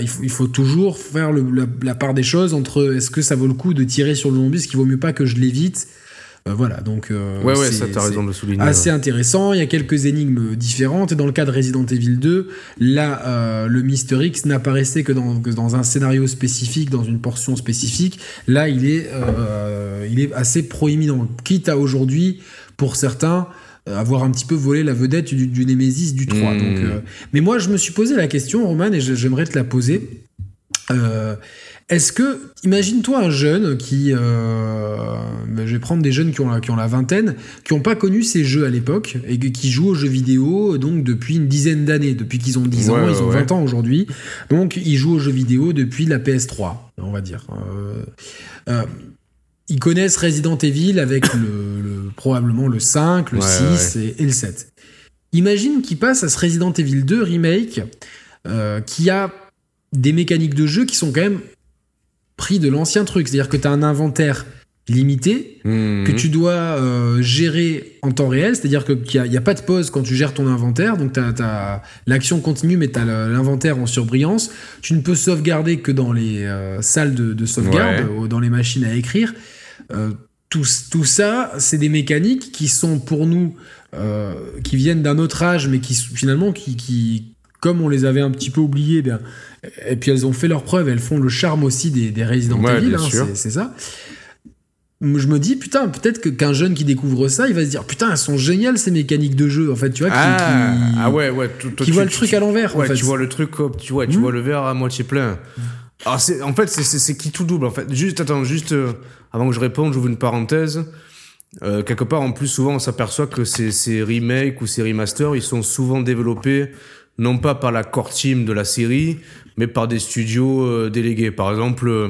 il, faut, il faut toujours faire la, part des choses entre est-ce que ça vaut le coup de tirer sur le zombie, est-ce qu'il vaut mieux pas que je l'évite euh, voilà, donc euh, ouais, ouais, ça t'as raison de le souligner. Assez intéressant. Il y a quelques énigmes différentes. Et dans le cas de Resident Evil 2, là, euh, le Mister X n'apparaissait que dans, dans, un scénario spécifique, dans une portion spécifique. Là, il est, il est assez proéminent. Quitte à aujourd'hui, pour certains, avoir un petit peu volé la vedette du, du Nemesis du 3. Hmm. Donc, mais moi, je me suis posé la question, Roman, et j'aimerais te la poser. Euh, est-ce que, imagine-toi un jeune qui, euh, ben, je vais prendre des jeunes qui ont la, qui ont la vingtaine, qui n'ont pas connu ces jeux à l'époque et qui jouent aux jeux vidéo donc depuis une dizaine d'années, depuis qu'ils ont 10 ans, ils ont 20 ans aujourd'hui, donc ils jouent aux jeux vidéo depuis la PS3, on va dire. Euh, euh, ils connaissent Resident Evil avec le, probablement le 5, le 6 et, et, le 7. Imagine qu'ils passent à ce Resident Evil 2 remake qui a des mécaniques de jeu qui sont quand même pris de l'ancien truc. C'est-à-dire que tu as un inventaire limité mhm. que tu dois euh, gérer en temps réel, c'est-à-dire qu'il n'y a, pas de pause quand tu gères ton inventaire, donc l'action continue mais tu as l'inventaire en surbrillance. Tu ne peux sauvegarder que dans les euh, salles de, sauvegarde, ou dans les machines à écrire. Euh, tout, tout, ça, c'est des mécaniques qui sont pour nous, qui viennent d'un autre âge, mais qui finalement, qui, qui, comme on les avait un petit peu oubliés, eh bien, et puis elles ont fait leur preuve, elles font le charme aussi des, des Resident Evil, hein, c'est ça. je me dis putain peut-être qu'un jeune qui découvre ça il va se dire putain elles sont géniales ces mécaniques de jeu en fait tu vois qui, Ah, qui- ah ouais, ouais. toi, qui tu- voit le truc tu- à l'envers Ouais, en fait tu vois le truc, tu vois, tu Hmm. vois le verre à moitié plein. Alors c'est, en fait, c'est qui tout double. En fait, juste attends, juste euh, avant que je réponde, j'ouvre une parenthèse. Euh, quelque part, en plus, souvent, on s'aperçoit que ces, ces remakes ou ces remasters, ils sont souvent développés non pas par la core team de la série, mais par des studios euh, délégués. Par exemple, euh,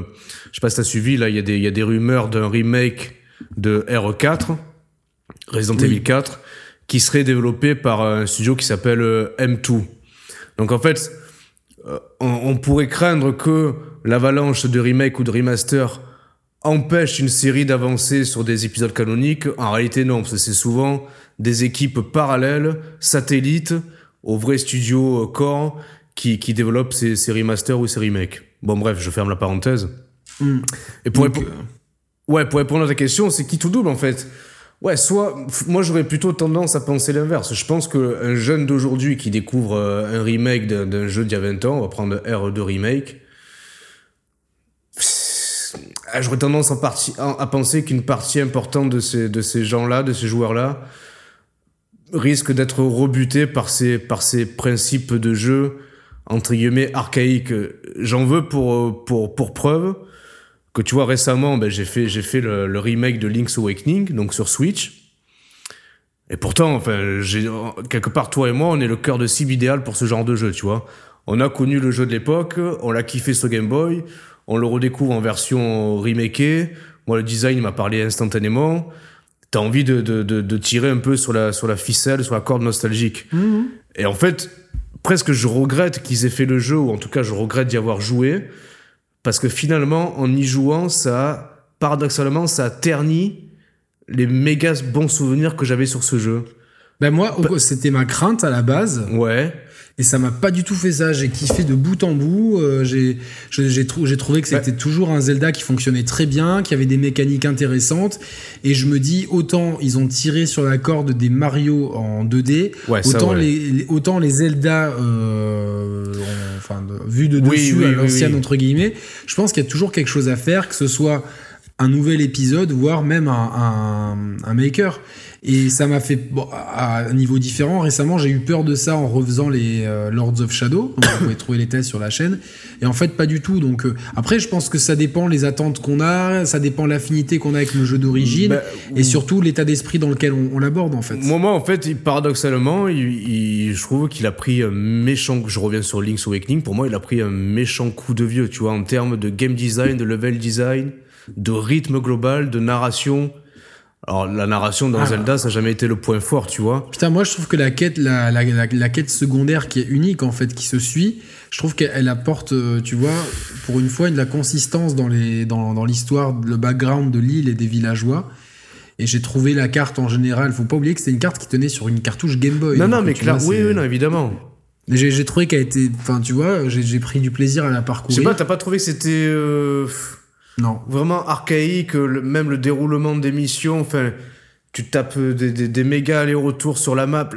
je sais pas si t'as suivi, là, il y a des, il y a des rumeurs d'un remake de R4, Resident Oui. Evil 4, qui serait développé par un studio qui s'appelle euh, M2. Donc en fait, euh, on, on pourrait craindre que l'avalanche de remake ou de remaster empêche une série d'avancer sur des épisodes canoniques. En réalité, non, parce que c'est souvent des équipes parallèles, satellites, au vrai studio euh, core qui, ces, ces remasters ou ces remakes. Bon, bref, je ferme la parenthèse. Hmm. Et pour, Donc, répondre- ouais, pour répondre à ta question, c'est qui tout double en fait? Ouais, soit moi j'aurais plutôt tendance à penser l'inverse. Je pense que un jeune d'aujourd'hui qui découvre euh, un remake d'un jeu d'il y a 20 ans, on va prendre R2 remake. Ah, J'aurais tendance en partie, à à penser qu'une partie importante de ces, de ces gens-là, de ces joueurs-là, risque d'être rebuté par ces, par ces principes de jeu, entre guillemets, archaïques. J'en veux pour, pour, pour preuve que tu vois récemment, ben, j'ai fait, j'ai fait le, remake de Link's Awakening, donc sur Switch. Et pourtant, enfin, j'ai, quelque part, toi et moi, on est le cœur de cible idéal pour ce genre de jeu, tu vois. On a connu le jeu de l'époque, on l'a kiffé sur Game Boy, on le redécouvre en version remakée. Moi, le design m'a parlé instantanément. T'as envie de, de, de, de tirer un peu sur la, sur la ficelle, sur la corde nostalgique. Mhm. Et en fait, presque je regrette qu'ils aient fait le jeu, ou en tout cas je regrette d'y avoir joué, parce que finalement, en y jouant, ça, a- paradoxalement, ça a terni les méga bons souvenirs que j'avais sur ce jeu. Ben moi, c'était ma crainte à la base, Ouais. Et ça m'a pas du tout fait ça. J'ai kiffé de bout en bout. euh, j'ai j'ai j'ai trou- j'ai trouvé que c'était toujours un Zelda qui fonctionnait très bien, qui avait des mécaniques intéressantes. Et je me dis, autant ils ont tiré sur la corde des Mario en 2D, Ouais, ça, autant, ouais. les, les- autant les Zelda, euh, en- enfin, de, vus de Oui, dessus oui, à l'ancienne, oui. entre guillemets, je pense qu'il y a toujours quelque chose à faire, que ce soit un nouvel épisode, voire même un, un, un maker. Et ça m'a fait, bon, à un niveau différent, récemment, j'ai eu peur de ça en refaisant les euh, Lords of Shadow. Donc, vous pouvez trouver les tests sur la chaîne. Et en fait, pas du tout. Donc, euh, après, je pense que ça dépend les attentes qu'on a, ça dépend l'affinité qu'on a avec le jeu d'origine, Bah, et surtout l'état d'esprit dans lequel on, on l'aborde, en fait. Moi, moi, en fait, paradoxalement, il, il- je trouve qu'il a pris un méchant. Je reviens sur Link's Awakening. Pour moi, il a pris un méchant coup de vieux, tu vois, en termes de game design, de level design, de rythme global, de narration. Alors, la narration dans Ah. Zelda, ça n'a jamais été le point fort, tu vois. Putain, moi je trouve que la quête, la, la, la, la quête secondaire qui est unique en fait, qui se suit, je trouve qu'elle elle apporte, euh, tu vois, pour une fois, de la consistance dans les dans, dans l'histoire, le background de l'île et des villageois. Et j'ai trouvé la carte en général. Faut pas oublier que c'était une carte qui tenait sur une cartouche Game Boy. non, non, mais tu clair, vois, oui, c'est- oui, non, évidemment. Mais J'ai trouvé qu'elle était, enfin, tu vois, j'ai pris du plaisir à la Je parcourir. sais pas, t'as pas trouvé que c'était euh, non. vraiment archaïque, le- même le déroulement des missions, enfin, tu tapes des, des, des méga allers-retours sur la map.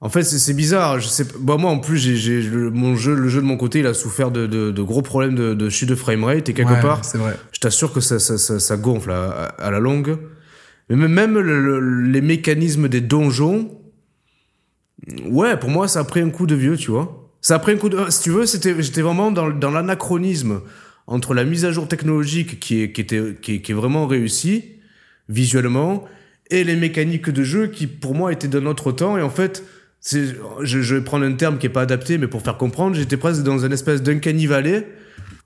En fait, c'est bizarre. Je sais, bah, moi, en plus, j'ai, le, mon jeu, le jeu de mon côté, il a souffert de, de, de gros problèmes de, de chute de framerate. Et quelque Ouais, part, c'est vrai. je t'assure que ça, ça, ça, ça gonfle à, la longue. Mais même, même le- le- les mécanismes des donjons, ouais, pour moi, ça a pris un coup de vieux, tu vois. Ça a pris un coup de. Si tu veux, c'était, j'étais vraiment dans, dans l'anachronisme entre la mise à jour technologique qui est, qui était, qui est, vraiment réussie, visuellement, et les mécaniques de jeu qui, pour moi, étaient d'un autre temps. Et en fait, je, vais prendre un terme qui est pas adapté, mais pour faire comprendre, j'étais presque dans une espèce d'uncanny valley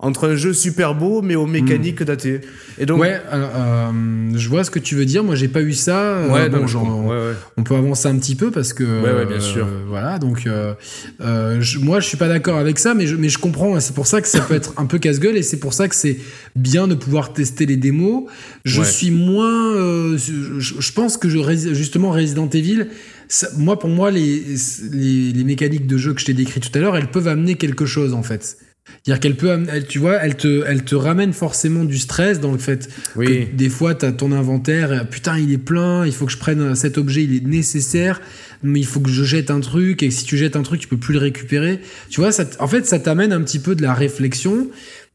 entre un jeu super beau, mais aux mécaniques datées. Et donc, Ouais, alors, euh, je vois ce que tu veux dire. Moi, j'ai pas eu ça. Euh, ouais, bon, non, je genre, comprends. ouais, ouais. on peut avancer un petit peu parce que Ouais, ouais, bien euh, sûr. voilà donc euh, euh, je- moi je suis pas d'accord avec ça mais je, mais je comprends et c'est pour ça que ça peut être un peu casse-gueule et c'est pour ça que c'est bien de pouvoir tester les démos je suis moins euh, je, je- pense que je, justement Resident Evil ça- moi pour moi les, les, les mécaniques de jeu que je t'ai décrit tout à l'heure elles peuvent amener quelque chose en fait c'est-à-dire qu'elle peut, elle, tu vois, elle te, elle te ramène forcément du stress dans le fait Oui. que des fois, tu as ton inventaire, putain, il est plein, il faut que je prenne cet objet, il est nécessaire, mais il faut que je jette un truc, et si tu jettes un truc, tu peux plus le récupérer. Tu vois, ça, en fait, ça t'amène un petit peu de la réflexion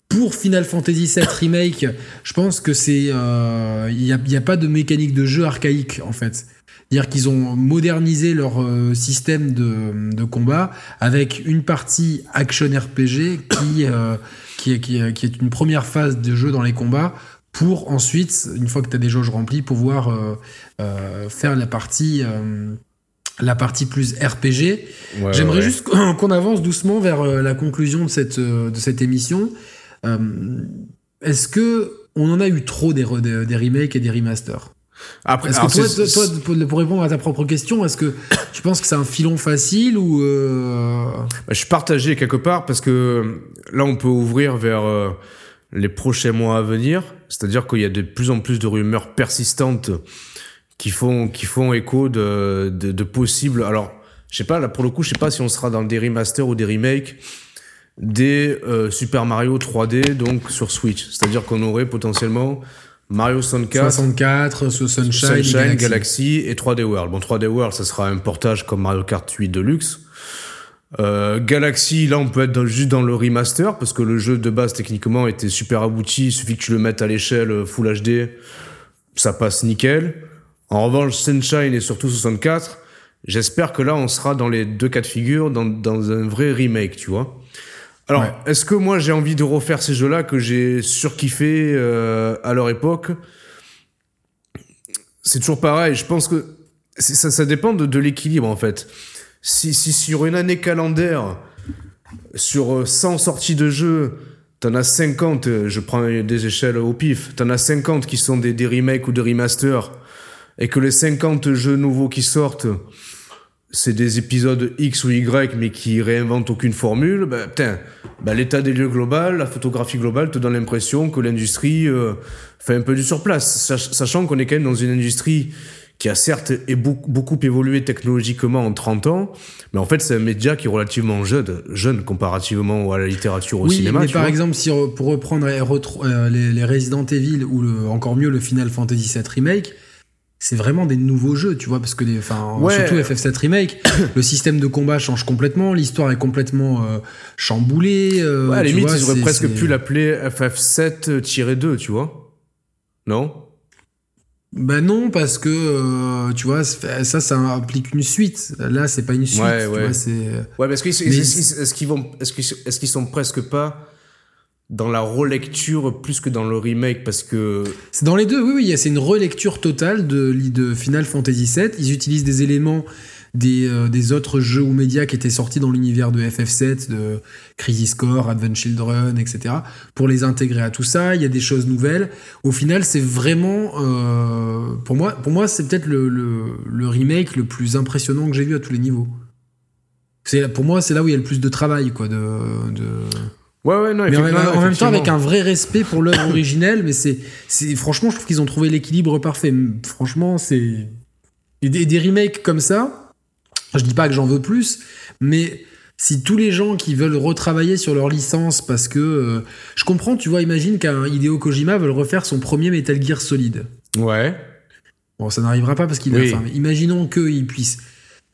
pour Final Fantasy VII Remake, je pense que c'est. euh, Il n'y a, il y a pas de mécanique de jeu archaïque, en fait. C'est-à-dire qu'ils ont modernisé leur euh, système de, de combat avec une partie action RPG qui, euh, qui, est, qui, est, qui est une première phase de jeu dans les combats pour ensuite, une fois que tu as des jauges remplies, pouvoir euh, faire la partie, la partie plus RPG. Ouais, J'aimerais ouais. juste qu'on avance doucement vers la conclusion de cette, de cette émission. Euh, Est-ce que on en a eu trop des, des, des remakes et des remasters? Après, Est-ce que toi, c'est- toi, pour, répondre à ta propre question, est-ce que tu penses que c'est un filon facile ou euh, Bah, Je suis partagé quelque part parce que là, on peut ouvrir vers euh, les prochains mois à venir. C'est-à-dire qu'il y a de plus en plus de rumeurs persistantes qui font, qui font écho de, de, de possibles. Alors, je sais pas, là, pour le coup, je sais pas si on sera dans des remasters ou des remakes des euh, Super Mario 3D, donc sur Switch. C'est-à-dire qu'on aurait potentiellement Mario 64, 64, ce Sunshine, Sunshine. Galaxy. et 3D World. Bon, 3D World, ça sera un portage comme Mario Kart 8 Deluxe. Euh, Galaxy, là, on peut être dans- juste dans le remaster parce que le jeu de base techniquement était super abouti. Il suffit que tu le mettes à l'échelle euh, Full HD, ça passe nickel. En revanche, Sunshine et surtout 64, j'espère que là, on sera dans les deux cas de figure, dans, dans un vrai remake, tu vois. Alors, Ouais. est-ce que moi j'ai envie de refaire ces jeux-là que j'ai surkiffé euh, à leur époque? C'est toujours pareil. Je pense que ça, ça dépend de, de l'équilibre en fait. Si, si sur une année calendaire, sur euh, 100 sorties de jeux, t'en as 50, euh, je prends des échelles au pif, t'en as 50 qui sont des, des remakes ou des remasters, et que les 50 jeux nouveaux qui sortent, c'est des épisodes X ou Y, mais qui réinventent aucune formule, bah, putain, bah, l'état des lieux global, la photographie globale te donne l'impression que l'industrie euh, fait un peu du surplace, sach- sachant qu'on est quand même dans une industrie qui a certes est beaucoup, beaucoup évolué technologiquement en 30 ans, mais en fait c'est un média qui est relativement jeune, jeune comparativement à la littérature au oui, cinéma. mais tu par vois. exemple, si, pour reprendre euh, les, les Resident Evil ou le, encore mieux le Final Fantasy VII Remake, c'est vraiment des nouveaux jeux, tu vois, parce que enfin, Ouais. surtout FF7 Remake, le système de combat change complètement, l'histoire est complètement euh, chamboulée. euh, Ouais, à la limite, vois, ils auraient presque pu l'appeler FF7-2, tu vois Non? Bah non, parce que euh, tu vois, ça, ça implique une suite. Là, c'est pas une suite. Ouais, tu ouais. vois. Ouais, parce Mais- est-ce est-ce qu'ils vont, est-ce qu'ils, est-ce qu'ils sont presque pas dans la relecture plus que dans le remake parce que C'est dans les deux, oui, oui. C'est une relecture totale de, Final Fantasy VII. Ils utilisent des éléments des, euh, des autres jeux ou médias qui étaient sortis dans l'univers de FF7, de Crisis Core, Advent Children, etc. pour les intégrer à tout ça. Il y a des choses nouvelles. Au final, c'est vraiment, euh, pour moi, pour moi, c'est peut-être le, le, remake le plus impressionnant que j'ai vu à tous les niveaux. Pour moi, c'est là où il y a le plus de travail, quoi, de... Ouais, ouais, non, Mais en, en même temps, avec un vrai respect pour l'œuvre originelle, mais c'est, c'est, franchement, je trouve qu'ils ont trouvé l'équilibre parfait. Franchement, c'est et des, des remakes comme ça. Je dis pas que j'en veux plus, mais si tous les gens qui veulent retravailler sur leur licence, parce que euh, je comprends, tu vois, imagine qu'un Hideo Kojima veut refaire son premier Metal Gear Solid. Ouais. Bon, ça n'arrivera pas parce qu'il a. Oui. Enfin, imaginons qu'il puisse.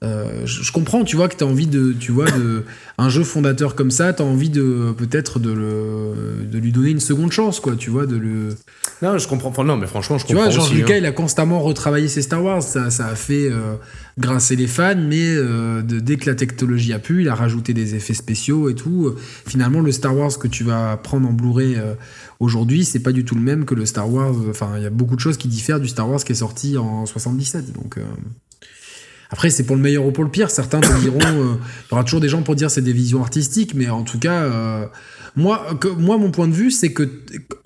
Euh, je, je comprends, tu vois, que tu as envie de, tu vois, de un jeu fondateur comme ça, tu as envie de peut-être de le, de lui donner une seconde chance, quoi, tu vois, de le. Non, je comprends. enfin, Non, mais franchement, je Tu comprends vois, George. Lucas, hein. il a constamment retravaillé ses Star Wars, ça, ça a fait euh, grincer les fans, mais euh, de- dès que la technologie a pu, il a rajouté des effets spéciaux et tout. Finalement, le Star Wars que tu vas prendre en Blu-ray aujourd'hui, c'est pas du tout le même que le Star Wars. Enfin, il y a beaucoup de choses qui diffèrent du Star Wars qui est sorti en 77. Donc. Euh, Après, c'est pour le meilleur ou pour le pire. Certains te diront, euh, il y aura toujours des gens pour dire c'est des visions artistiques, mais en tout cas, euh, moi, que- moi, mon point de vue, c'est que,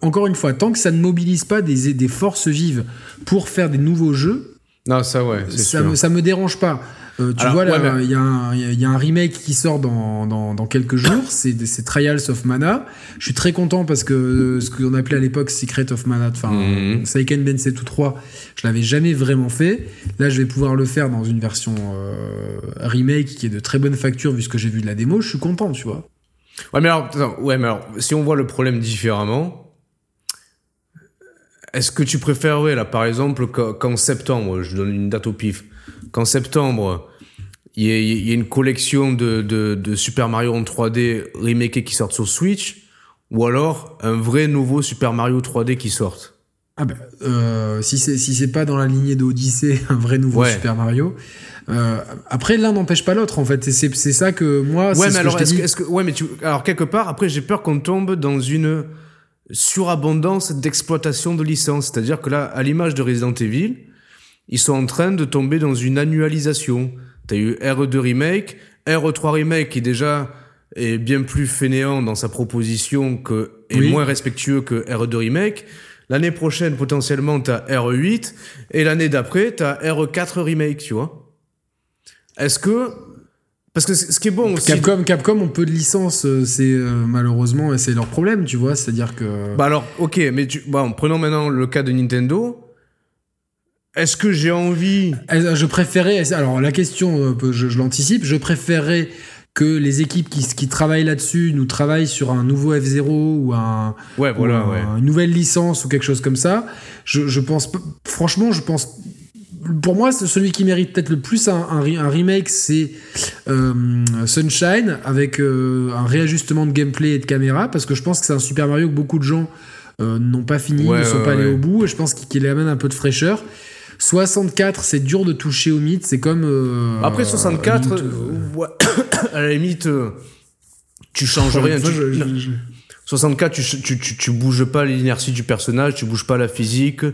encore une fois, tant que ça ne mobilise pas des, des forces vives pour faire des nouveaux jeux, Non, ça, ouais, ça sûr. me, ça me dérange pas. Euh, tu Alors, vois, ouais, il y, a un- il y a- il y a un remake qui sort dans, dans, dans quelques jours, c'est c'est Trials of Mana. Je suis très content parce que euh, ce qu'on appelait à l'époque Secret of Mana, enfin, Mhm. Seiken Densetsu 3, je l'avais jamais vraiment fait. Là, je vais pouvoir le faire dans une version euh, remake qui est de très bonne facture vu ce que j'ai vu de la démo. Je suis content, tu vois. Ouais, mais alors, attends, ouais, mais alors, si on voit le problème différemment, est-ce que tu préférerais, là, par exemple, qu'en septembre, je donne une date au pif, qu'en septembre, il y, ait une collection de, de, de Super Mario en 3D remake qui sortent sur Switch, ou alors un vrai nouveau Super Mario 3D qui sorte. Ah ben, euh, si c'est si c'est pas dans la lignée d'Odyssey, un vrai nouveau Super Mario. Euh, après, l'un n'empêche pas l'autre, en fait. C'est c'est ça que moi. Ouais, mais alors est-ce que, est que, ouais, mais tu, alors quelque part, après, j'ai peur qu'on tombe dans une surabondance d'exploitation de licences. C'est-à-dire que là, à l'image de Resident Evil, ils sont en train de tomber dans une annualisation. T'as eu RE2 Remake, RE3 Remake qui déjà est bien plus fainéant dans sa proposition que, et moins respectueux que RE2 Remake. L'année prochaine, potentiellement, t'as RE8, et l'année d'après, t'as RE4 Remake, tu vois. Est-ce que parce que ce qui est bon aussi. Capcom, Capcom ont peu de licences, euh, c'est euh, malheureusement, c'est leur problème, tu vois. C'est-à-dire que. Bah alors, ok, mais tu, bon, prenons maintenant le cas de Nintendo. Est-ce que j'ai envie? Je préférais. Alors la question, euh, je, l'anticipe. Je préférerais que les équipes qui, qui travaillent là-dessus nous travaillent sur un nouveau F0 ou un. Ouais, voilà, ouais. Une nouvelle licence ou quelque chose comme ça. Je, je pense. Franchement, je pense pour moi, celui qui mérite peut-être le plus un, remake, c'est euh, Sunshine, avec euh, un réajustement de gameplay et de caméra, parce que je pense que c'est un Super Mario que beaucoup de gens euh, n'ont pas fini, ne sont pas allés au bout, et je pense qu'il amène un peu de fraîcheur. 64, c'est dur de toucher au mythe, c'est comme. Après 64, à la limite, tu changes rien. 64, tu, tu, tu, tu, bouges pas l'inertie du personnage, tu bouges pas la physique.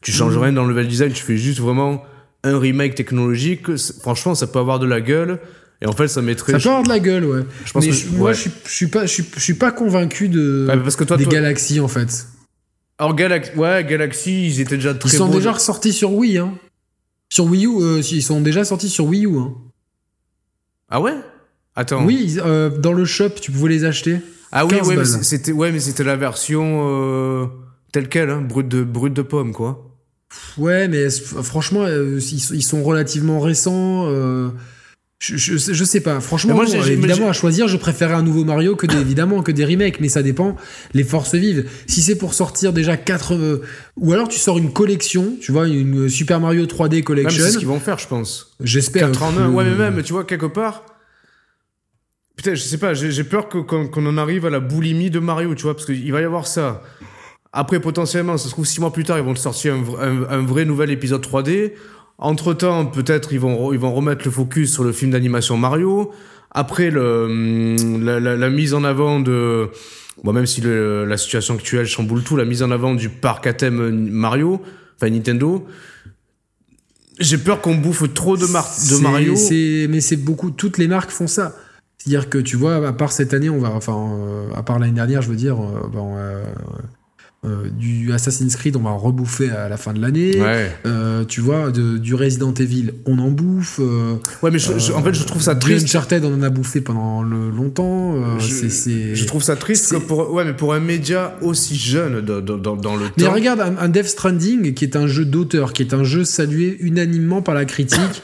Tu changes rien dans le level design, tu fais juste vraiment un remake technologique. Franchement, ça peut avoir de la gueule. Et en fait, ça mettrait. Ça peut avoir de la gueule, ouais. Je pense Mais moi, je, suis, pas, je suis, pas convaincu de parce que toi, des Galaxies en fait. Alors Galaxy, ouais, Galaxy, ils étaient déjà très. Ils sont déjà ressortis sur Wii, hein. Sur Wii U, euh, ils sont déjà sortis sur Wii U, hein. Ah ouais? Attends. Oui, euh, dans le shop, tu pouvais les acheter. Ah oui, ouais, mais c'était ouais, mais c'était la version euh, telle quelle, hein, brute de brute de pomme, quoi. Ouais, mais franchement, ils, sont relativement récents. Euh, je, je, sais pas. Franchement, moi, évidemment, à choisir, je préférerais un nouveau Mario que des, évidemment que des remakes, mais ça dépend les forces vives. Si c'est pour sortir déjà 4 euh, ou alors tu sors une collection, tu vois, une Super Mario 3D collection. c'est ce qu'ils vont faire, je pense. J'espère. 4 en 1, ouais, mais même, tu vois, quelque part. Putain, je sais pas, j'ai peur qu'on en arrive à la boulimie de Mario, tu vois, parce qu'il va y avoir ça. Après, potentiellement, ça se trouve six mois plus tard, ils vont sortir un, vrai nouvel épisode 3D. Entre temps, peut-être ils vont ils vont remettre le focus sur le film d'animation Mario. Après le hum, la, mise en avant de bon même si la situation actuelle chamboule tout, la mise en avant du parc à thème Mario, enfin Nintendo. J'ai peur qu'on bouffe trop de, de Mario. Mais c'est beaucoup. Toutes les marques font ça. C'est-à-dire que tu vois, à part cette année, on va, enfin, euh, à part l'année dernière, je veux dire, euh, bon, euh, euh, du Assassin's Creed, on va en rebouffer à la fin de l'année. Euh, tu vois, du Resident Evil, on en bouffe. Euh, ouais, mais en fait, je trouve ça triste. Uncharted, on en a bouffé pendant le, longtemps. je, je, trouve ça triste que pour, ouais, mais pour un média aussi jeune dans, dans, dans le mais regarde, un, un Death Stranding, qui est un jeu d'auteur, qui est un jeu salué unanimement par la critique.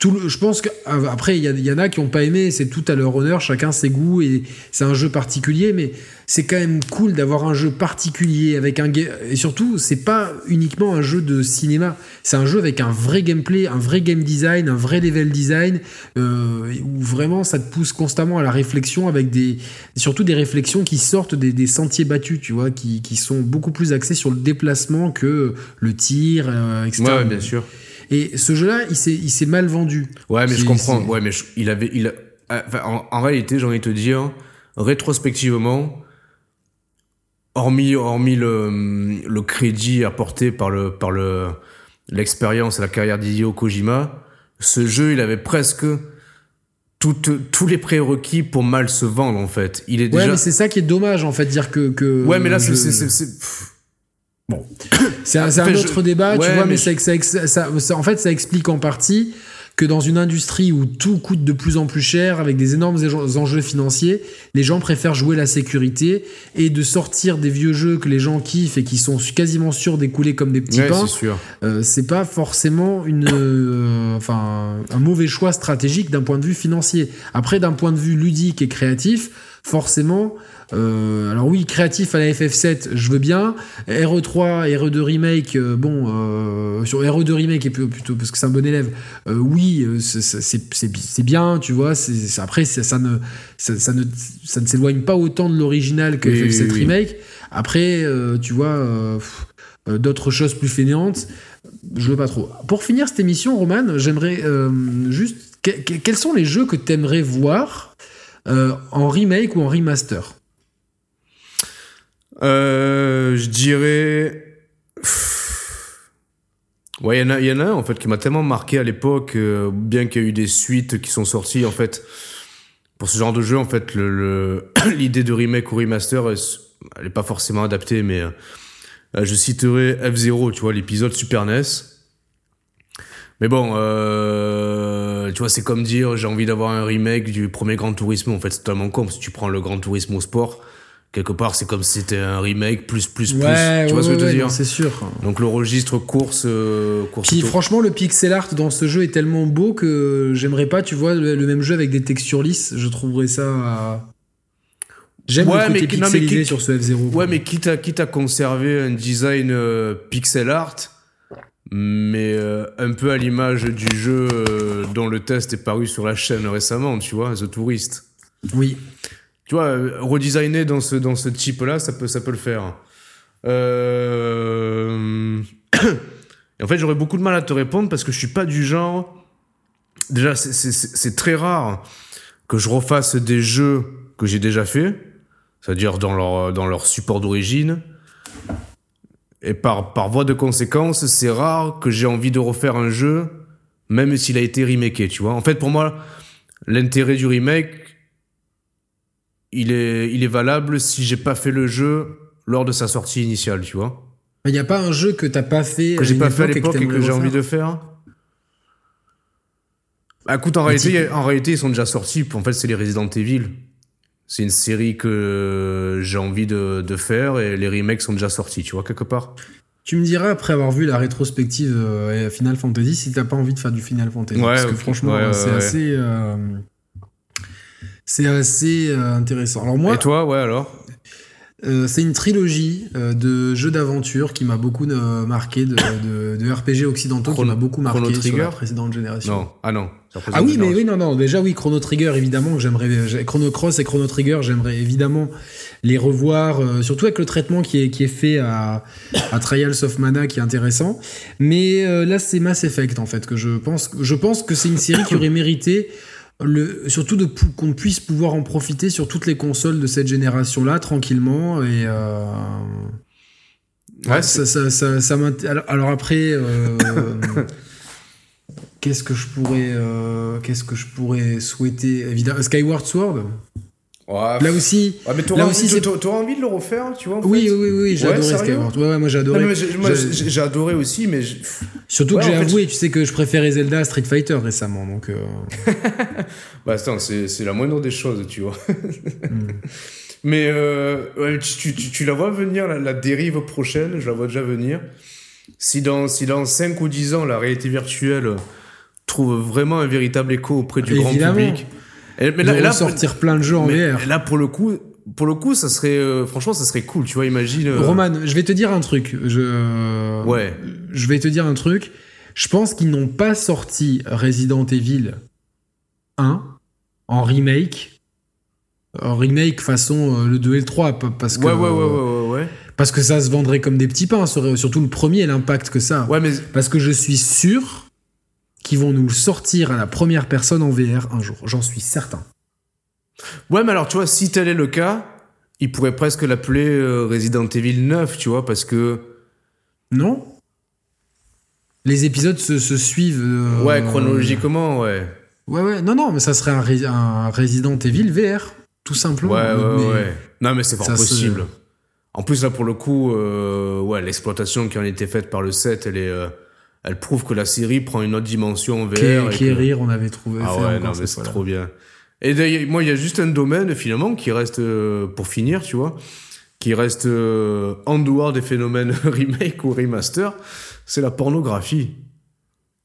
Je pense qu'après, il y, en a qui n'ont pas aimé, c'est tout à leur honneur, chacun ses goûts, et c'est un jeu particulier, mais c'est quand même cool d'avoir un jeu particulier avec un et surtout c'est pas uniquement un jeu de cinéma c'est un jeu avec un vrai gameplay un vrai game design un vrai level design euh, où vraiment ça te pousse constamment à la réflexion avec des surtout des réflexions qui sortent des, sentiers battus tu vois qui, sont beaucoup plus axés sur le déplacement que le tir euh, etc ouais, bien sûr et ce jeu-là, il s'est, mal vendu. Ouais, mais je comprends. Ouais, mais il avait, il, en, réalité, j'ai envie de te dire, rétrospectivement, hormis, hormis le, le crédit apporté par le, par le, l'expérience et la carrière d'Hideo Kojima, ce jeu, il avait presque toutes, tous les prérequis pour mal se vendre, en fait. Il est déjà... Ouais, mais c'est ça qui est dommage, en fait, dire que. que ouais, mais là, c'est, Bon, c'est un, autre débat, tu vois, mais, ça, ça, en fait, ça explique en partie que dans une industrie où tout coûte de plus en plus cher, avec des énormes enjeux financiers, les gens préfèrent jouer la sécurité et de sortir des vieux jeux que les gens kiffent et qui sont quasiment sûrs d'écouler comme des petits pains. Euh, c'est pas forcément une, euh, enfin, un mauvais choix stratégique d'un point de vue financier. Après, d'un point de vue ludique et créatif, forcément, Euh, alors oui, créatif à la FF7, je veux bien. RE3, RE2 remake, euh, bon, euh, sur RE2 remake et plutôt parce que c'est un bon élève. oui, c'est bien, tu vois. après, ça, ne, ça, ne, ça ne s'éloigne pas autant de l'original que FF7 remake. Après, tu vois, d'autres choses plus fainéantes, je veux pas trop. Pour finir cette émission, Roman, j'aimerais juste quels sont les jeux que tu aimerais voir en remake ou en remaster? Euh, je dirais. Ouais, il y, en a un en fait qui m'a tellement marqué à l'époque, euh, bien qu'il y ait eu des suites qui sont sorties en fait. Pour ce genre de jeu, en fait, l'idée de remake ou remaster, elle, est pas forcément adaptée, mais euh, je citerai F0, tu vois, l'épisode Super NES. Mais bon, euh, tu vois, c'est comme dire j'ai envie d'avoir un remake du premier Grand Tourisme. En fait, c'est totalement con. Si tu prends le Grand Tourisme au sport, quelque part, c'est comme si c'était un remake plus, plus, plus. tu vois ce que je veux dire C'est sûr. Donc le registre course. Euh, course Puis franchement, le pixel art dans ce jeu est tellement beau que j'aimerais pas, tu vois, le, même jeu avec des textures lisses. Je trouverais ça. J'aime le côté pixelisé sur ce F0. Ouais, mais quitte à, quitte à conserver un design euh, pixel art, mais euh, un peu à l'image du jeu dont le test est paru sur la chaîne récemment, tu vois, The Tourist. Oui tu vois, redesigner dans ce, dans ce type-là, ça peut, ça peut le faire. Euh... En fait, j'aurais beaucoup de mal à te répondre parce que je suis pas du genre. Déjà, c'est très rare que je refasse des jeux que j'ai déjà fait, c'est-à-dire dans leur, dans leur support d'origine. Et par, par voie de conséquence, c'est rare que j'ai envie de refaire un jeu, même s'il a été remaké, tu vois. En fait, pour moi, l'intérêt du remake, il est, il est valable si j'ai pas fait le jeu lors de sa sortie initiale, tu vois. Il n'y a pas un jeu que t'as pas fait. Que j'ai pas fait à l'époque et que, j'ai envie de faire. Bah, écoute, en réalité, en réalité, ils sont déjà sortis. En fait, c'est les Resident Evil. C'est une série que j'ai envie de, de, faire et les remakes sont déjà sortis, tu vois, quelque part. Tu me diras après avoir vu la rétrospective euh, Final Fantasy si t'as pas envie de faire du Final Fantasy. Ouais, parce que franchement, c'est assez. Euh, c'est assez euh, intéressant. Alors moi, Et toi, ouais, alors euh, c'est une trilogie euh, de jeux d'aventure qui m'a beaucoup marqué, de, de, RPG occidentaux qui m'a beaucoup marqué sur la précédente génération. Non, ah non. Ah oui, mais oui, non, non. Déjà, oui, Chrono Trigger, évidemment, j'aimerais. Chrono Cross et Chrono Trigger, j'aimerais évidemment les revoir, surtout avec le traitement qui est, qui est fait à, à Trials of Mana, qui est intéressant. Mais là, c'est Mass Effect, en fait, que je pense. Je pense que c'est une série qui aurait mérité le, surtout de qu'on puisse pouvoir en profiter sur toutes les consoles de cette génération-là tranquillement et euh, ouais, ça, ça, ça, ça alors, après euh, qu'est-ce que je pourrais euh, qu'est-ce que je pourrais souhaiter? Évidemment Skyward Sword? Là aussi, ouais, mais là aussi, t'auras envie de le refaire, tu vois. En oui, oui, oui, j'ai adoré Skyward. Ouais, ouais, moi j'ai adoré. j'ai adoré aussi, mais surtout que j'ai avoué, tu sais que je préférais Zelda à Street Fighter récemment, donc. Euh... bah attends, c'est la moindre des choses, tu vois. Hmm. Mais euh, ouais, tu, tu, tu, la vois venir la, la, dérive prochaine, je la vois déjà venir. Si dans si dans 5 ou 10 ans la réalité virtuelle trouve vraiment un véritable écho auprès du grand public et, mais là, sortir plein de jeux en VR. Là, pour le coup, pour le coup, ça serait, euh, franchement, ça serait cool, tu vois, imagine. Euh, Roman, je vais te dire un truc. Je, ouais. Je vais te dire un truc. Je pense qu'ils n'ont pas sorti Resident Evil 1 en remake. En remake façon euh, le 2 et le 3, parce que. Ouais, ouais, ouais, ouais, ouais. Parce que ça se vendrait comme des petits pains, surtout le premier, l'impact que ça. Ouais, mais. Parce que je suis sûr qui vont nous le sortir à la première personne en VR un jour. J'en suis certain. Ouais, mais alors, tu vois, si tel est le cas, il pourrait presque l'appeler euh, Resident Evil 9, tu vois, parce que. Non Les épisodes se, suivent. Euh, ouais, chronologiquement, ouais. Ouais, ouais, non, non, mais ça serait un, Resident Evil VR, tout simplement. Ouais, ouais, ouais. Non, mais c'est pas possible. En plus, là, pour le coup, euh, ouais, l'exploitation qui en a été faite par le 7, elle est elle prouve que la série prend une autre dimension en VR. Qui, rire, on avait trouvé. Ah ouais, non, mais c'est trop bien. Et d'ailleurs, moi, il y a juste un domaine, finalement, qui reste, euh, pour finir, tu vois, qui reste euh, en dehors des phénomènes remake ou remaster, c'est la pornographie.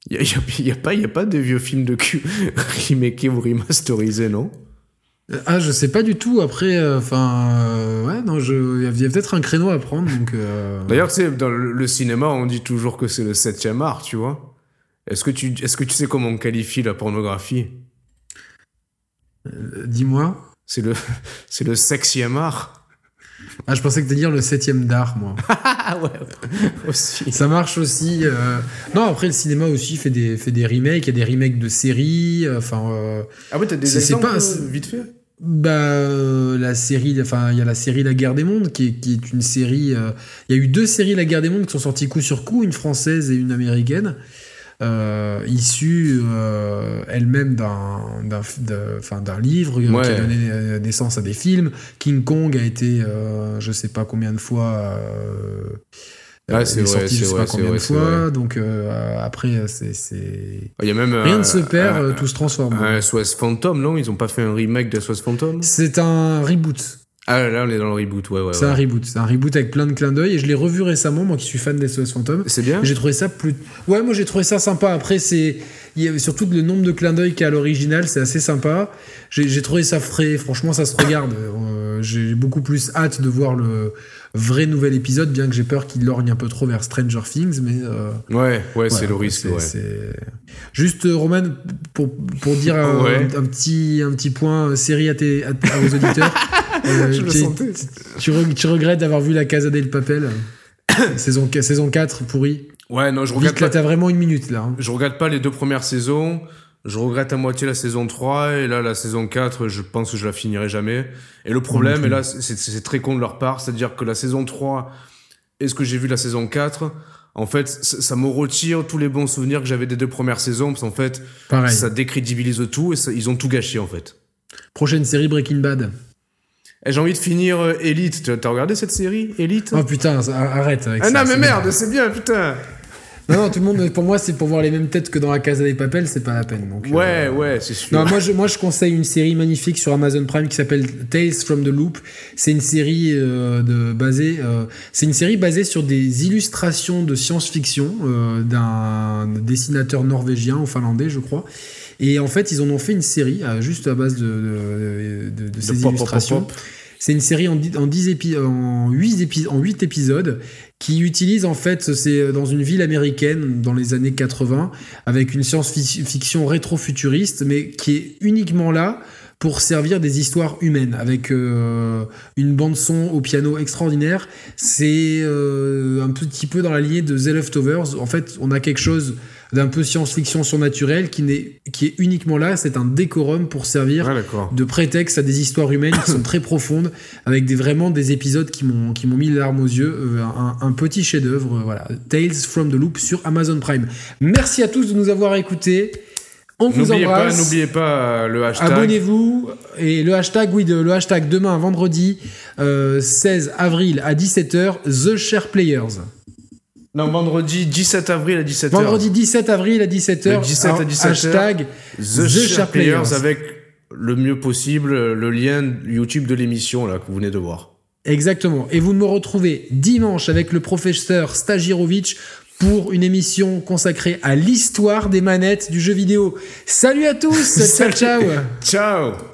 Il n'y a, y a, pas, y a pas de vieux films de cul remakés ou remasterisés, non? Ah, je sais pas du tout. Après, euh, enfin, euh, ouais, non, je, il y a peut-être un créneau à prendre. Donc. Euh... D'ailleurs, tu sais, dans le, le cinéma, on dit toujours que c'est le septième art, tu vois. Est-ce que tu, est-ce que tu sais comment on qualifie la pornographie? Dis-moi. C'est le, c'est le sexième art? Ah, je pensais que t'allais dire le septième d'art, moi. Ah ouais, aussi. Ça marche aussi. euh, Non, après, le cinéma aussi fait des, fait des remakes. Il y a des remakes de séries. Enfin, euh, Ah ouais, t'as des exemples pas- vite fait? Bah, euh, la série, enfin, il y a la série La Guerre des Mondes, qui est, qui est une série. euh, Il y a eu deux séries La Guerre des Mondes qui sont sorties coup sur coup, une française et une américaine, euh, issues euh, elles-mêmes d'un, d'un, d'un- enfin, d'un livre Ouais. qui a donné naissance à des films. King Kong a été, je sais pas combien de fois. Euh, Ouais, c'est est vrai, sorti, je sais vrai, pas combien de vrai, c'est fois. Donc euh, après, c'est, c'est... Il y a même. rien euh, ne se perd, euh, euh, tout se transforme. Un SOS Phantom, non? Ils ont pas fait un remake de SOS Phantom? C'est un reboot. Ah là, on est dans le reboot, ouais, ouais. C'est ouais. un reboot, c'est un reboot avec plein de clins d'œil et je l'ai revu récemment, moi qui suis fan des SOS Phantom. C'est bien? J'ai trouvé ça plus. Ouais, moi j'ai trouvé ça sympa. Après, c'est. Il y avait surtout le nombre de clins d'œil qu'il y a à l'original, c'est assez sympa. J'ai j'ai trouvé ça frais, franchement, ça se regarde. Euh, j'ai beaucoup plus hâte de voir le vrai nouvel épisode, bien que j'ai peur qu'il lorgne un peu trop vers Stranger Things, mais. euh, Ouais, ouais, c'est le risque, ouais. Juste, euh, Roman, pour, pour dire un, Ouais. un petit, un petit point euh, série à, tes, à, à vos auditeurs. euh, Je le tu- sentais. tu, tu regrettes d'avoir vu la Casa del Papel saison, saison 4 pourri. Ouais, non, je regarde Vite, là, t'as vraiment une minute là. hein. Je regarde pas les deux premières saisons. Je regrette à moitié la saison 3 et là la saison 4, je pense que je la finirai jamais. Et le problème, et là c'est très con de leur part, c'est-à-dire que la saison 3 et ce que j'ai vu de la saison 4, en fait, ça me retire tous les bons souvenirs que j'avais des deux premières saisons parce qu'en fait, Pareil. ça décrédibilise tout et ça- ils ont tout gâché en fait. Prochaine série Breaking Bad. Et j'ai envie de finir euh, Elite. T'as- regardé cette série Elite? Oh putain, arrête avec Ah ça. non mais merde, c'est bien putain. Non, non, tout le monde, pour moi, c'est pour voir les mêmes têtes que dans la Casa des Papel, c'est pas la peine. Donc, euh, Ouais, ouais, c'est sûr. Non, moi je, moi je conseille une série magnifique sur Amazon Prime qui s'appelle Tales from the Loop. C'est une série euh, de basée, euh, c'est une série basée sur des illustrations de science-fiction d'un dessinateur norvégien ou finlandais, je crois. Et en fait, ils en ont fait une série juste à base de, de, de- de ces pop, illustrations. pop, pop. C'est une série en, dix- en, 10 épi- en, 8 épi- en 8 épisodes qui utilise en fait, c'est dans une ville américaine dans les années 80 avec une science-fiction rétro-futuriste mais qui est uniquement là pour servir des histoires humaines avec euh, une bande son au piano extraordinaire. C'est euh, un petit peu dans la lignée de The Leftovers. En fait, on a quelque chose d'un peu science-fiction surnaturelle qui, n'est, qui est uniquement là. C'est un décorum pour servir Ouais, de prétexte à des histoires humaines qui sont très profondes, avec des, vraiment des épisodes qui m'ont, qui m'ont mis les larmes aux yeux. Euh, un, un petit chef-d'œuvre, euh, voilà. Tales from the Loop sur Amazon Prime. Merci à tous de nous avoir écoutés. On vous pas, embrasse. n'oubliez pas euh, le hashtag. Abonnez-vous et le hashtag, oui, de- le hashtag demain, vendredi euh, 16 avril à 17h, The Share Players. Non, vendredi 17 avril à 17h. Vendredi 17 avril à 17h, Le 17 à 17 heures. hashtag The, Share Players avec le mieux possible le lien YouTube de l'émission là que vous venez de voir. Exactement. Et vous me retrouvez dimanche avec le professeur Stagirovic pour une émission consacrée à l'histoire des manettes du jeu vidéo. Salut à tous, ciao ciao Ciao